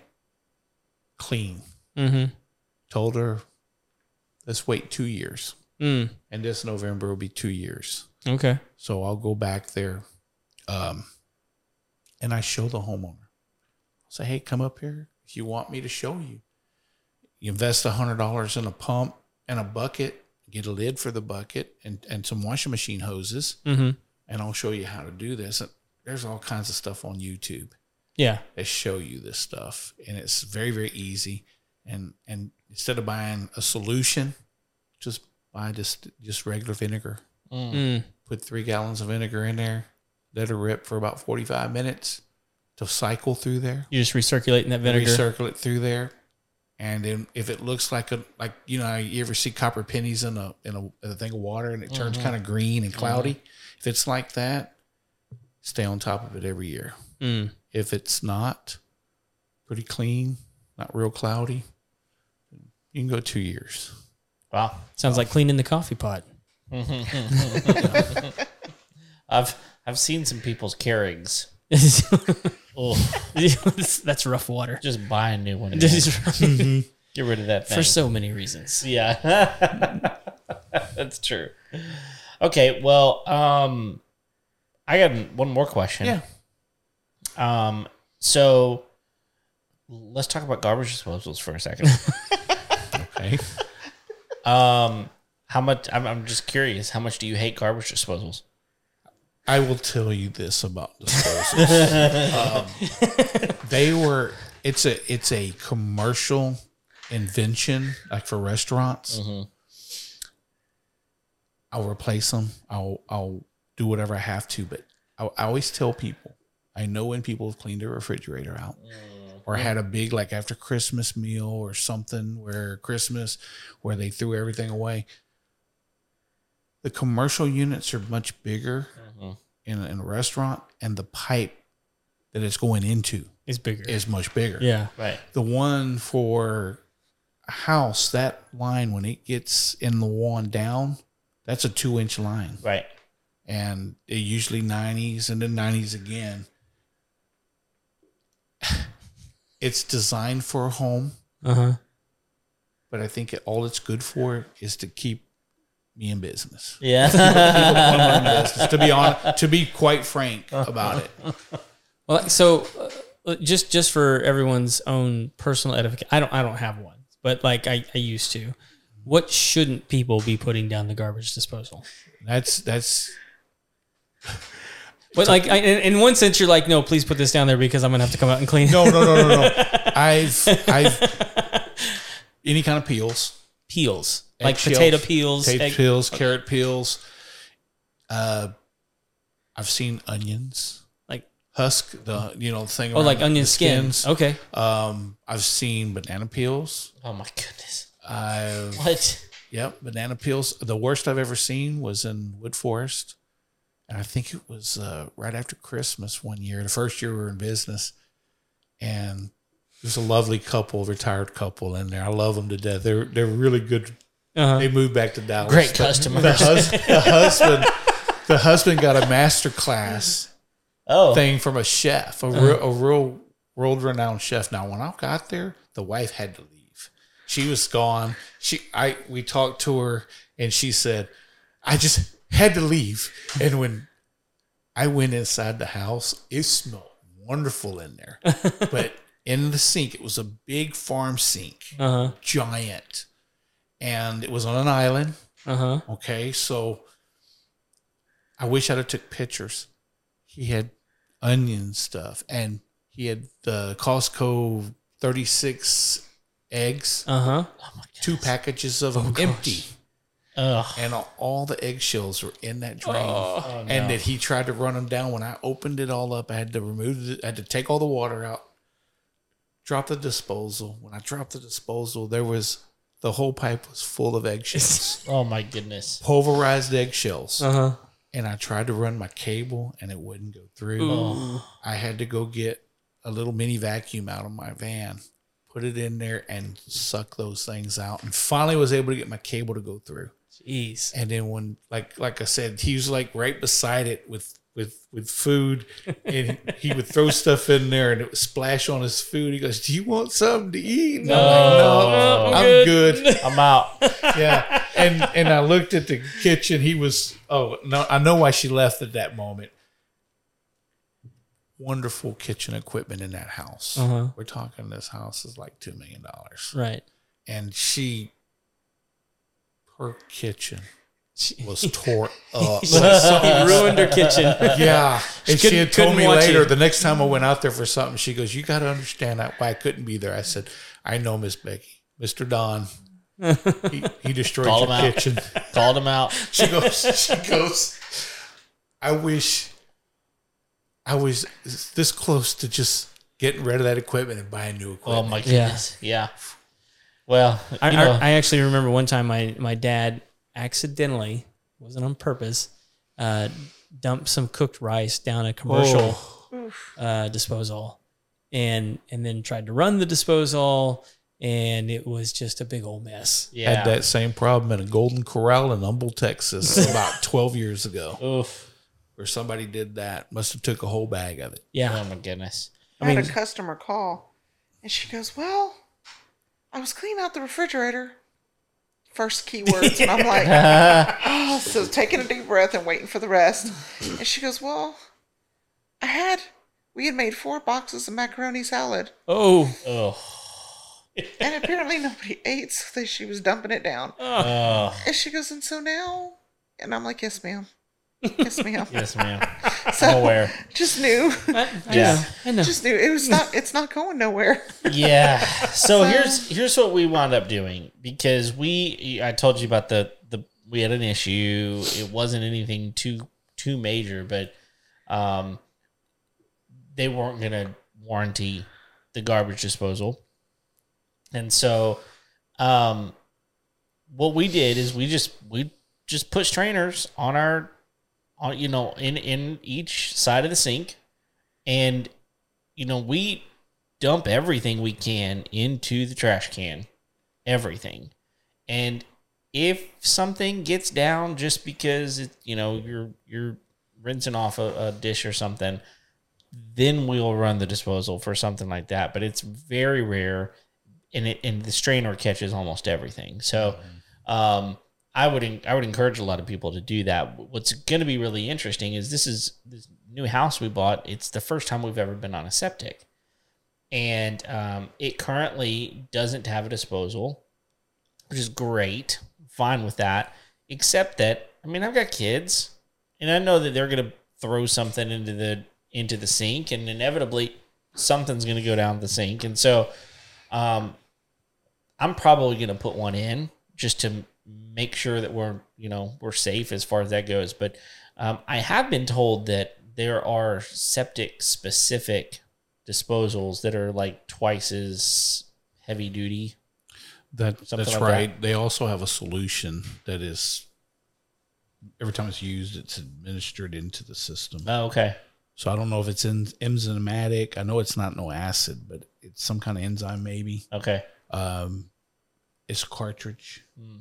clean Mm-hmm. told her let's wait two years Mm. and this november will be two years Okay. so I'll go back there, um, and I show the homeowner. I'll say, "Hey, come up here if you want me to show you. You invest a hundred dollars in a pump and a bucket, get a lid for the bucket, and and some washing machine hoses, Mm-hmm. and I'll show you how to do this. And there's all kinds of stuff on YouTube Yeah. that show you this stuff, and it's very very easy. And and instead of buying a solution, just buy just just regular vinegar Mm. mm. put three gallons of vinegar in there, let it rip for about 45 minutes to cycle through there, You're just recirculating that vinegar. Recirculate it through there. And then if it looks like a, like, you know, you ever see copper pennies in a, in a, in a thing of water and it turns mm-hmm. kind of green and cloudy. Mm-hmm. If it's like that, stay on top of it every year. Mm. If it's not pretty clean, not real cloudy, you can go two years. Wow. Sounds like cleaning the coffee pot. I've I've seen some people's Keurigs. Oh, That's rough water. just buy a new one. again. For Get rid of that thing. so many reasons. Yeah. That's true. Okay, well, um I got one more question. Yeah. Um so let's talk about garbage disposals for a second. Okay. um how much I'm, I'm just curious, how much do you hate garbage disposals? I will tell you this about disposals. um, they were it's a it's a commercial invention like for restaurants. I'll replace them. I'll I'll do whatever I have to, but I, I always tell people I know when people have cleaned their refrigerator out mm, or had a big like after Christmas meal or something where Christmas where they threw everything away. The commercial units are much bigger mm-hmm. in, a, in a restaurant, and the pipe that it's going into It's bigger. is much bigger. yeah. Right. The one for a house, that line when it gets in the wall and down, that's a two inch line, Right. And it usually nineties and then nineties again. It's designed for a home, Uh huh. but I think it, all it's good for is to keep me in business. Yeah. business, to be on, to be quite frank about it. Well, so uh, just just for everyone's own personal edification. I don't I don't have one, but like I, I used to. What shouldn't people be putting down the garbage disposal? That's that's But like I, in, in one sense, you're like, no, please put this down there because I'm gonna have to come out and clean. it. no no no no no. I've I've any kind of peels, peels, like Eggshells, potato peels. potato egg- peels, carrot peels. Uh, I've seen onions, like husk the you know thing. oh, around like the onion skins. Okay. Um, I've seen banana peels. Oh my goodness. I've What? Yep, banana peels. The worst I've ever seen was in Woodforest, and I think it was uh, right after Christmas one year, the first year we were in business, and there's a lovely couple, retired couple in there. I love them to death. They're they're really good. Uh-huh. They moved back to Dallas. Great but customers. The, hus- the husband, the husband got a master class Oh. thing from a chef, a real, a real world renowned chef. Now, when I got there, the wife had to leave. She was gone. She, I, we talked to her, and she said, "I just had to leave." And when I went inside the house, it smelled wonderful in there. but in the sink, it was a big farm sink, Uh huh. giant, and it was on an island. Uh huh. Okay, so I wish I'd have took pictures. He had onion stuff, and he had the Costco thirty six eggs, Uh huh. Oh two packages of them empty, Ugh. and all, all the eggshells were in that drain. Oh, and no. that he tried to run them down. When I opened it all up, I had to remove it. I had to take all the water out, drop the disposal. When I dropped the disposal, there was the whole pipe was full of eggshells, Oh my goodness. pulverized eggshells. Uh huh. and I tried to run my cable and it wouldn't go through. Oh. I had to go get a little mini vacuum out of my van, put it in there and suck those things out and finally was able to get my cable to go through. Jeez. And then when like like I said, he was like right beside it with with with food and he would throw stuff in there and it would splash on his food. He goes, "Do you want something to eat?" And I'm like, No. no, I'm good. I'm out. yeah. And and I looked at the kitchen. He was oh no, I know why she left at that moment. Wonderful kitchen equipment in that house. Uh-huh. We're talking this house is like two million dollars. Right. And she her kitchen was tore up. he ruined her kitchen. yeah. And she couldn't- had told me later, it. the next time I went out there for something, she goes, You gotta understand that why I couldn't be there. I said, I know Miss Becky. Mr. Don. he, he destroyed Call your him out. kitchen. Called him out. She goes, she goes, I wish I was this close to just getting rid of that equipment and buying new equipment. Oh my goodness. Yeah. Well, I, you know, I, I actually remember one time my, my dad accidentally, wasn't on purpose, uh, dumped some cooked rice down a commercial uh, disposal and and then tried to run the disposal and it was just a big old mess. yeah. Had that same problem in a Golden Corral in Humble, Texas, about 12 years ago, Oof. where somebody did that. Must have took a whole bag of it. Yeah. Oh my goodness. I, I mean- had a customer call, and she goes, "Well, I was cleaning out the refrigerator." First keywords, and I'm like, oh, so taking a deep breath and waiting for the rest. And she goes, "Well, I had we had made four boxes of macaroni salad, Oh. Oh. and apparently nobody ate, so she was dumping it down." Oh. And she goes, "And so now," and I'm like, "Yes, ma'am." Yes, ma'am. Yes, ma'am. So I'm aware. just knew, I, I Yeah. know. I know. just knew it was not. It's not going nowhere. Yeah. So here's here's what we wound up doing because we I told you about the the we had an issue. It wasn't anything too too major, but um they weren't gonna warranty the garbage disposal. And so um what we did is we just we just put trainers on our on you know in in each side of the sink. And you know we dump everything we can into the trash can everything. And if something gets down just because it you know you're you're rinsing off a, a dish or something then we'll run the disposal for something like that. But it's very rare and it and the strainer catches almost everything. So um I would I would encourage a lot of people to do that. What's going to be really interesting is this is this new house we bought. It's the first time we've ever been on a septic, and um, it currently doesn't have a disposal, which is great. Fine with that, except that I mean I've got kids, and I know that they're gonna throw something into the into the sink, and inevitably something's gonna go down the sink, and so um, I'm probably gonna put one in just to make sure that we're you know we're safe as far as that goes. But um, I have been told that there are septic specific disposals that are like twice as heavy duty. That that's like right. They also have a solution that is every time it's used, it's administered into the system. Oh, okay. So I don't know if it's in enzymatic. I know it's not no acid, but it's some kind of enzyme maybe. Okay. Um, it's cartridge. Hmm.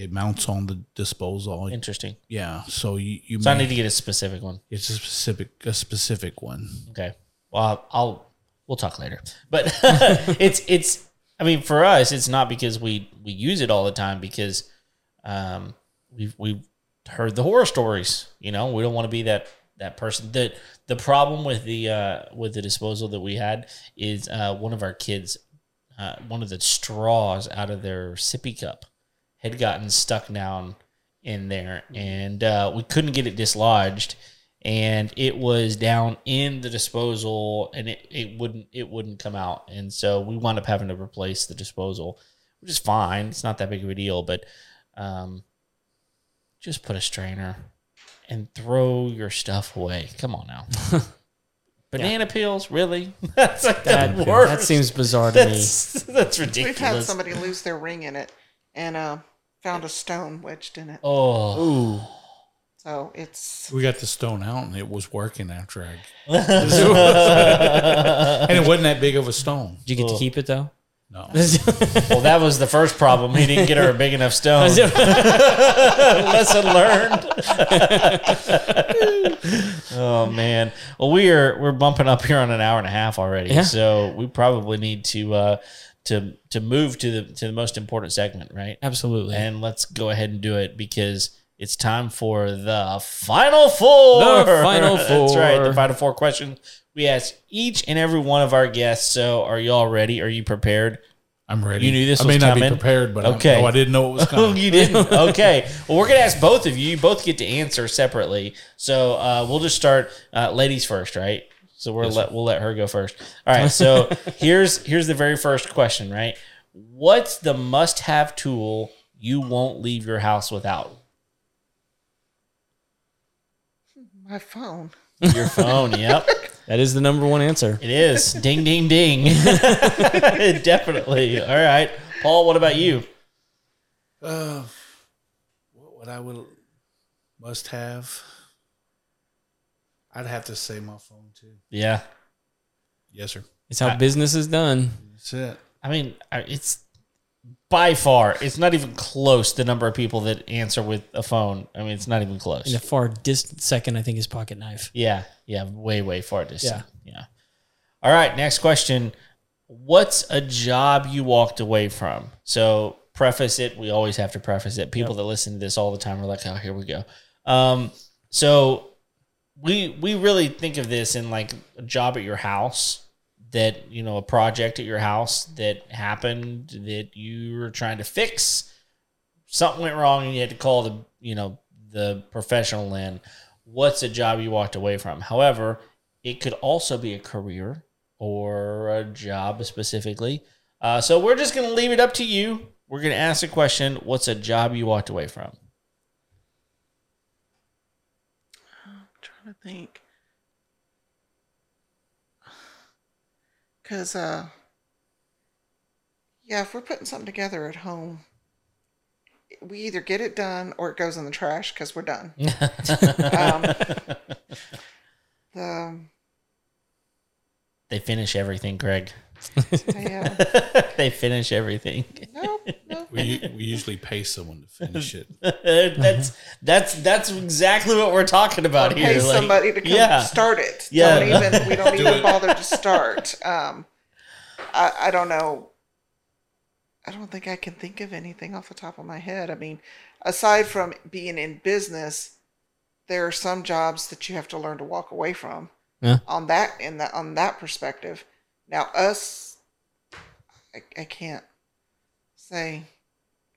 It mounts on the disposal. Interesting. Yeah. So you you So I need to get a specific one. it's a specific a specific one. Okay. Well, I'll we'll talk later. But it's it's I mean for us it's not because we we use it all the time because um we've we've heard the horror stories, you know, we don't want to be that that person. The the problem with the uh with the disposal that we had is uh one of our kids uh one of the straws out of their sippy cup had gotten stuck down in there. And uh we couldn't get it dislodged. And it was down in the disposal and it, it wouldn't it wouldn't come out. And so we wound up having to replace the disposal which is fine. It's not that big of a deal but um, just put a strainer and throw your stuff away. Come on now. Banana peels really? That's like That, the worst. that seems bizarre to me. that's, that's We've had somebody lose their ring in it and uh, found a stone wedged in it. oh Ooh. So it's We got the stone out and it was working after I, and it wasn't that big of a stone. Did you get to keep it though? No. well that was the first problem he didn't get her a big enough stone Lesson learned. oh man. Well, we are we're bumping up here on an hour and a half already, Yeah. so we probably need to uh, to to move to the to the most important segment, right? Absolutely. And let's go ahead and do it because it's time for the final four. The final That's right. The four. final four questions we ask each and every one of our guests. So, are y'all ready? Are you prepared? I'm ready. You knew this I was may not coming? be prepared, but Okay. I, no, I didn't know it was coming. you didn't? Okay. Well, we're gonna ask both of you. You both get to answer separately. So uh, we'll just start uh, ladies first, right? So we'll let we'll let her go first. All right. So here's here's the very first question, right? What's the must-have tool you won't leave your house without? my phone. Your phone. yep, that is the number one answer. it is. Ding, ding, ding. Definitely. All right, Paul. What about you? Uh, what would I will must have? I'd have to say my phone too. Yeah. Yes, sir. It's how I- business is done. That's it. I mean, I- it's by far, it's not even close the number of people that answer with a phone. I mean, it's not even close. In a far distant second, I think is pocket knife. Yeah, yeah, way, way far distant. Yeah. All right, next question. What's a job you walked away from? So preface it. We always have to preface it. People that listen to this all the time are like, "Oh, here we go." Um, so we we really think of this in like a job at your house that you know a project at your house that happened that you were trying to fix. Something went wrong and you had to call the you know the professional in. What's a job you walked away from? However it could also be a career or a job specifically. Uh, so we're just going to leave it up to you. We're going to ask the question. What's a job you walked away from I'm trying to think. Cause uh yeah, if we're putting something together at home, we either get it done or it goes in the trash because we're done. um, the they finish everything craig they finish everything no, no. We, we usually pay someone to finish it. that's that's that's exactly what we're talking about pay here. like- somebody to come yeah. start it. Yeah. Don't even we don't even bother to start. Um, I I don't know. I don't think I can think of anything off the top of my head. I mean, aside from being in business, there are some jobs that you have to learn to walk away from. Yeah. On that in that on that perspective, Now us, I, I can't say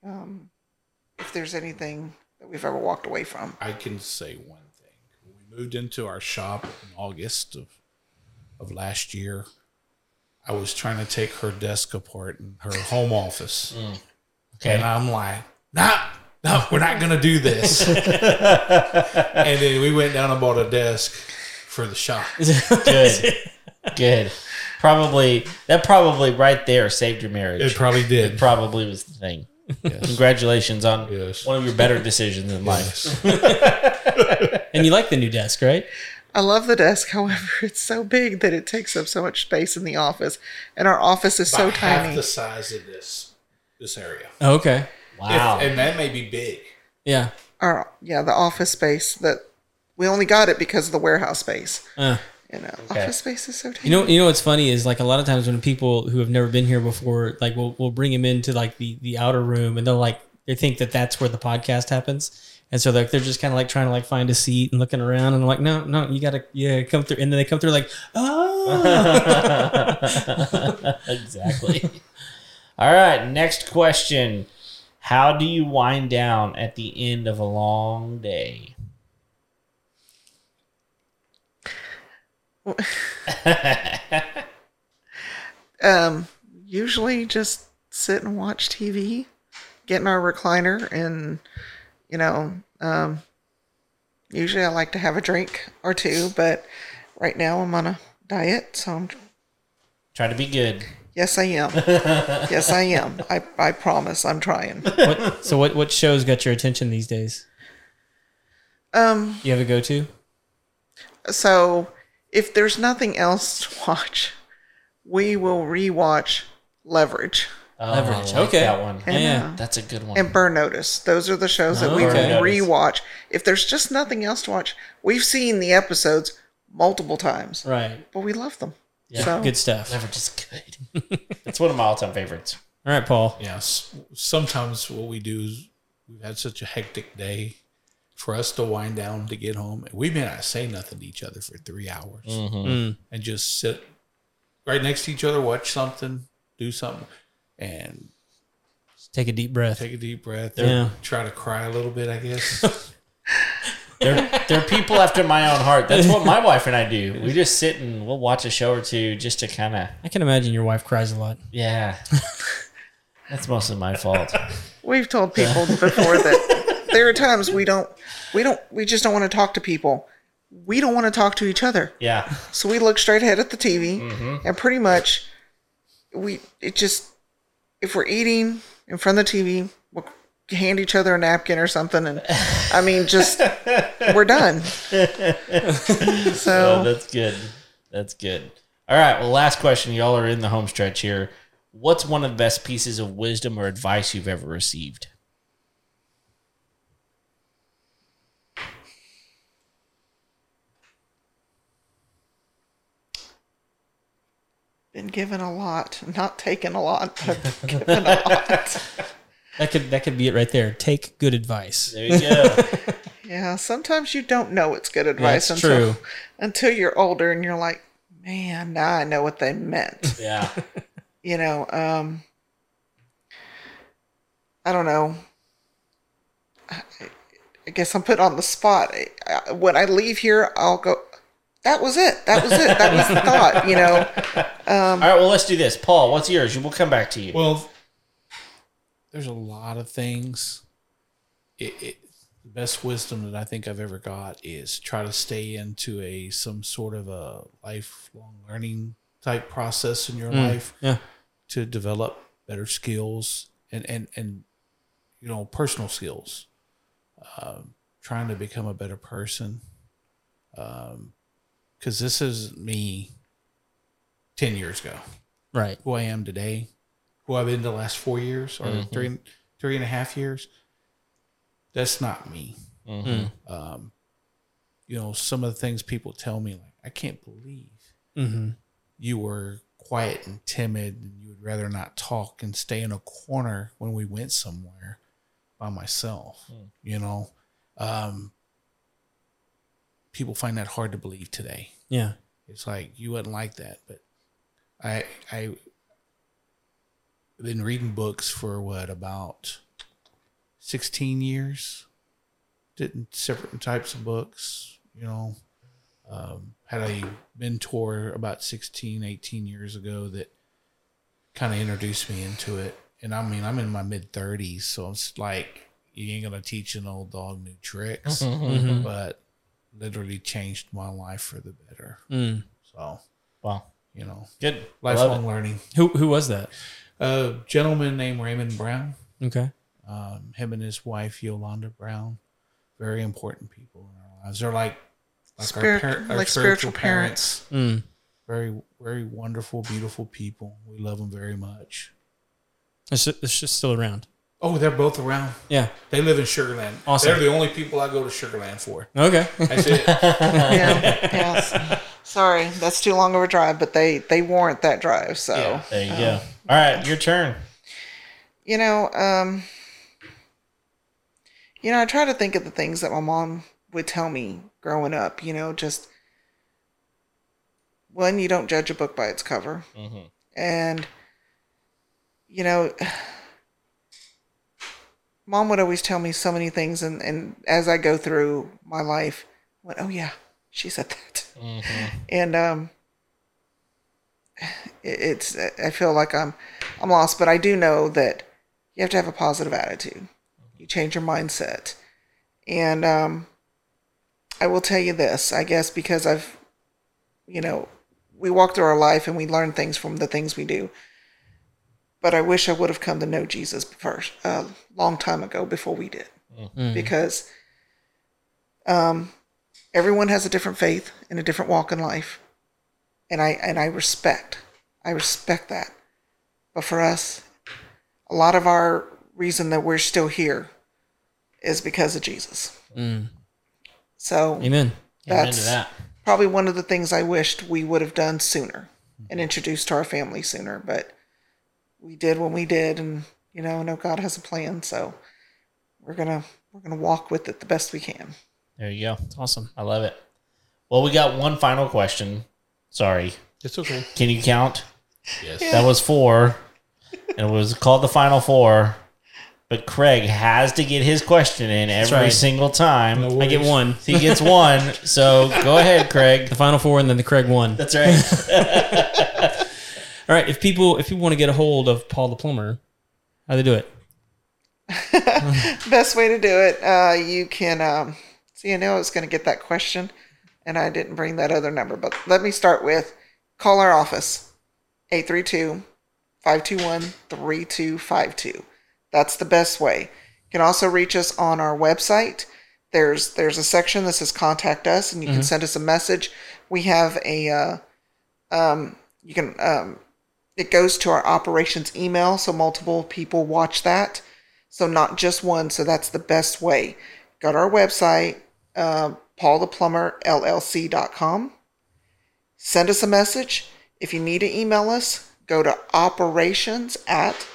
um, if there's anything that we've ever walked away from. I can say one thing. When we moved into our shop in August of of last year, I was trying to take her desk apart in her home office. Okay. And I'm like, nah, no, we're not gonna do this. and then we went down and bought a desk for the shop. Good. Good. Probably that probably right there saved your marriage. It probably did. probably was the thing. Yes. Congratulations on Yes. one of your better decisions in life. Yes. And you like the new desk, right? I love the desk, however, it's so big that it takes up so much space in the office, and our office is so About half tiny. the size of this this area. Oh, okay. Wow. If- and that may be big. Yeah. Our yeah, the office space that we only got it because of the warehouse space. Uh, You know, office space is so tiny. you know, you know what's funny is like a lot of times when people who have never been here before, like we'll we'll bring them into like the the outer room, and they'll like they think that that's where the podcast happens, and so like they're just kind of like trying to like find a seat and looking around, and I'm like, no, no, you gotta yeah come through, and then they come through like, oh, exactly. All right, next question. How do you wind down at the end of a long day? Um, usually just sit and watch TV, get in our recliner, and you know, um, usually I like to have a drink or two, but right now I'm on a diet, so I'm, trying to be good. yes, I am. yes, I am. I I promise, I'm trying. what, so what what shows got your attention these days? Um, You have a go to? so if there's nothing else to watch, we will rewatch Leverage Oh, Leverage. I like Okay. that one. and, Yeah. uh, That's a good one. and Burn Notice. Those are the shows that we Oh, will rewatch. If there's just nothing else to watch, we've seen the episodes multiple times, Right. but we love them. Yeah. So Good stuff. Leverage is good. it's one of my all-time favorites. All right, Paul. Yes. Sometimes what we do is we've had such a hectic day for us to wind down to get home. We may not say nothing to each other for three hours Mm. and just sit right next to each other, watch something, do something, and Take a deep breath. take a deep breath. Yeah. Try to cry a little bit, I guess. They're they're people after my own heart. That's what my wife and I do. We just sit and we'll watch a show or two just to kind of I can imagine your wife cries a lot. yeah. That's mostly my fault. we've told people before that there are times we don't, we don't, we just don't want to talk to people. We don't want to talk to each other. Yeah. So we look straight ahead at the TV, Mm-hmm. and pretty much, we it just if we're eating in front of the TV, we'll hand each other a napkin or something, and I mean, just we're done. Oh, So that's good. That's good. All right. Well, last question. Y'all are in the home stretch here. What's one of the best pieces of wisdom or advice you've ever received? Been given a lot, not taken a lot, but given a lot. That could that could be it right there. Take good advice. There you go. Yeah, sometimes you don't know it's good advice That's until true. until you're older and you're like, man, now I know what they meant. yeah. you know, um, I don't know. I, I guess I'm put on the spot. I, I- when I leave here, I'll go. That was it. That was it. That was the thought. You know. Um, All right. Well, let's do this. Paul, what's yours? We'll come back to you. well, there's a lot of things. It, it, the best wisdom that I think I've ever got is try to stay into a some sort of a lifelong learning type process in your mm, life. Yeah. to develop better skills and and and you know personal skills um, trying to become a better person um, because this is me 10 years ago. Right. who i am today. Who i've been the last four years or three three and a half years. That's not me. Mhm. um, you know some of the things people tell me like i can't believe Mm-hmm. you were quiet and timid and you would rather not talk and stay in a corner when we went somewhere by myself you know? Um, people find that hard to believe today Yeah. it's like you wouldn't like that but I I been reading books for what about sixteen years. Did separate types of books, you know. Um, had a mentor about 16, 18 years ago that kind of introduced me into it. And I mean, I'm in my mid 30s, so it's like you ain't gonna teach an old dog new tricks, Mm-hmm. but literally changed my life for the better. Mm. So Wow. you know, Good. Lifelong learning. Who who was that? A gentleman named Raymond Brown, Okay. um, him and his wife Yolanda Brown, very important people in our lives. They're like like Spirit- our, par- our like spiritual, spiritual parents. Mm. Very very wonderful, beautiful people. We love them very much. It's just, it's just still around. Oh, they're both around. Yeah. They live in Sugar Land. Awesome. They're the only people I go to Sugar Land for. Okay. That's it. Yeah, yes. Sorry, that's too long of a drive, but they they warrant that drive. So Yeah. There you go. All right, your turn. you know, um, you know, I try to think of the things that my mom would tell me growing up. You know, just one, you don't judge a book by its cover, Mhm. and you know, mom would always tell me so many things, and and as I go through my life, I went, oh yeah, she said that, and um, it- it's I feel like I'm I'm lost, but I do know that you have to have a positive attitude. You change your mindset, and um, I will tell you this, I guess, because I've, you know, we walk through our life and we learn things from the things we do. But I wish I would have come to know Jesus first, a long time ago before we did, mm. Mm. because um, everyone has a different faith and a different walk in life, and I and I respect, I respect that. But for us, a lot of our reason that we're still here is because of Jesus. Mm. So Amen. Amen to that's that. probably one of the things I wished we would have done sooner and introduced to our family sooner. But we did what we did, and you know, I know God has a plan, so we're gonna we're gonna walk with it the best we can. There you go. It's awesome. I love it. Well, we got one final question. Sorry. It's okay. Can you count? Yes. That was four. and it was called the final four. But Craig has to get his question in every right. single time. I get one. He gets one. So go ahead, Craig. The final four and then the Craig one. That's right. All right. If people if people want to get a hold of Paul the plumber, how do they do it? Best way to do it, uh, you can um, see. I know I was going to get that question, and I didn't bring that other number, but let me start with call our office 832-521-3252. That's the best way. You can also reach us on our website. There's there's a section that says contact us, and you can send us a message. We have a uh, um, you can um, it goes to our operations email, so multiple people watch that. So not just one. So that's the best way. Go to our website, uh, paultheplumberllc.com. Send us a message. If you need to email us, go to operations at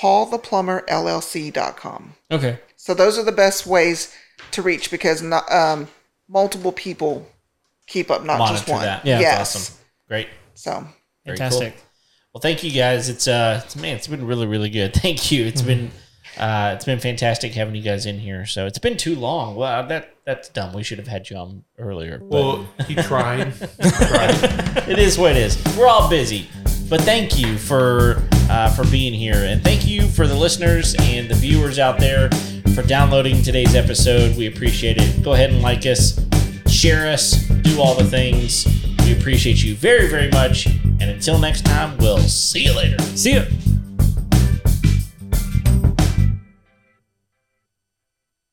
paultheplumberllc.com. Okay. So those are the best ways to reach because not, um, multiple people keep up, not just Monitor one. that. Yeah, That's yes. awesome. Great. So Fantastic. cool. Well, thank you guys. It's uh, it's, man, it's been really, really good. Thank you. It's been, uh, it's been fantastic having you guys in here. So it's been too long. Well, that that's dumb. We should have had you on earlier. But Well, keep trying. He tried. it is what it is. We're all busy, but thank you for uh, for being here, and thank you for the listeners and the viewers out there for downloading today's episode. We appreciate it. Go ahead and like us, share us, do all the things. We appreciate you very, very much. And until next time, we'll see you later. See ya.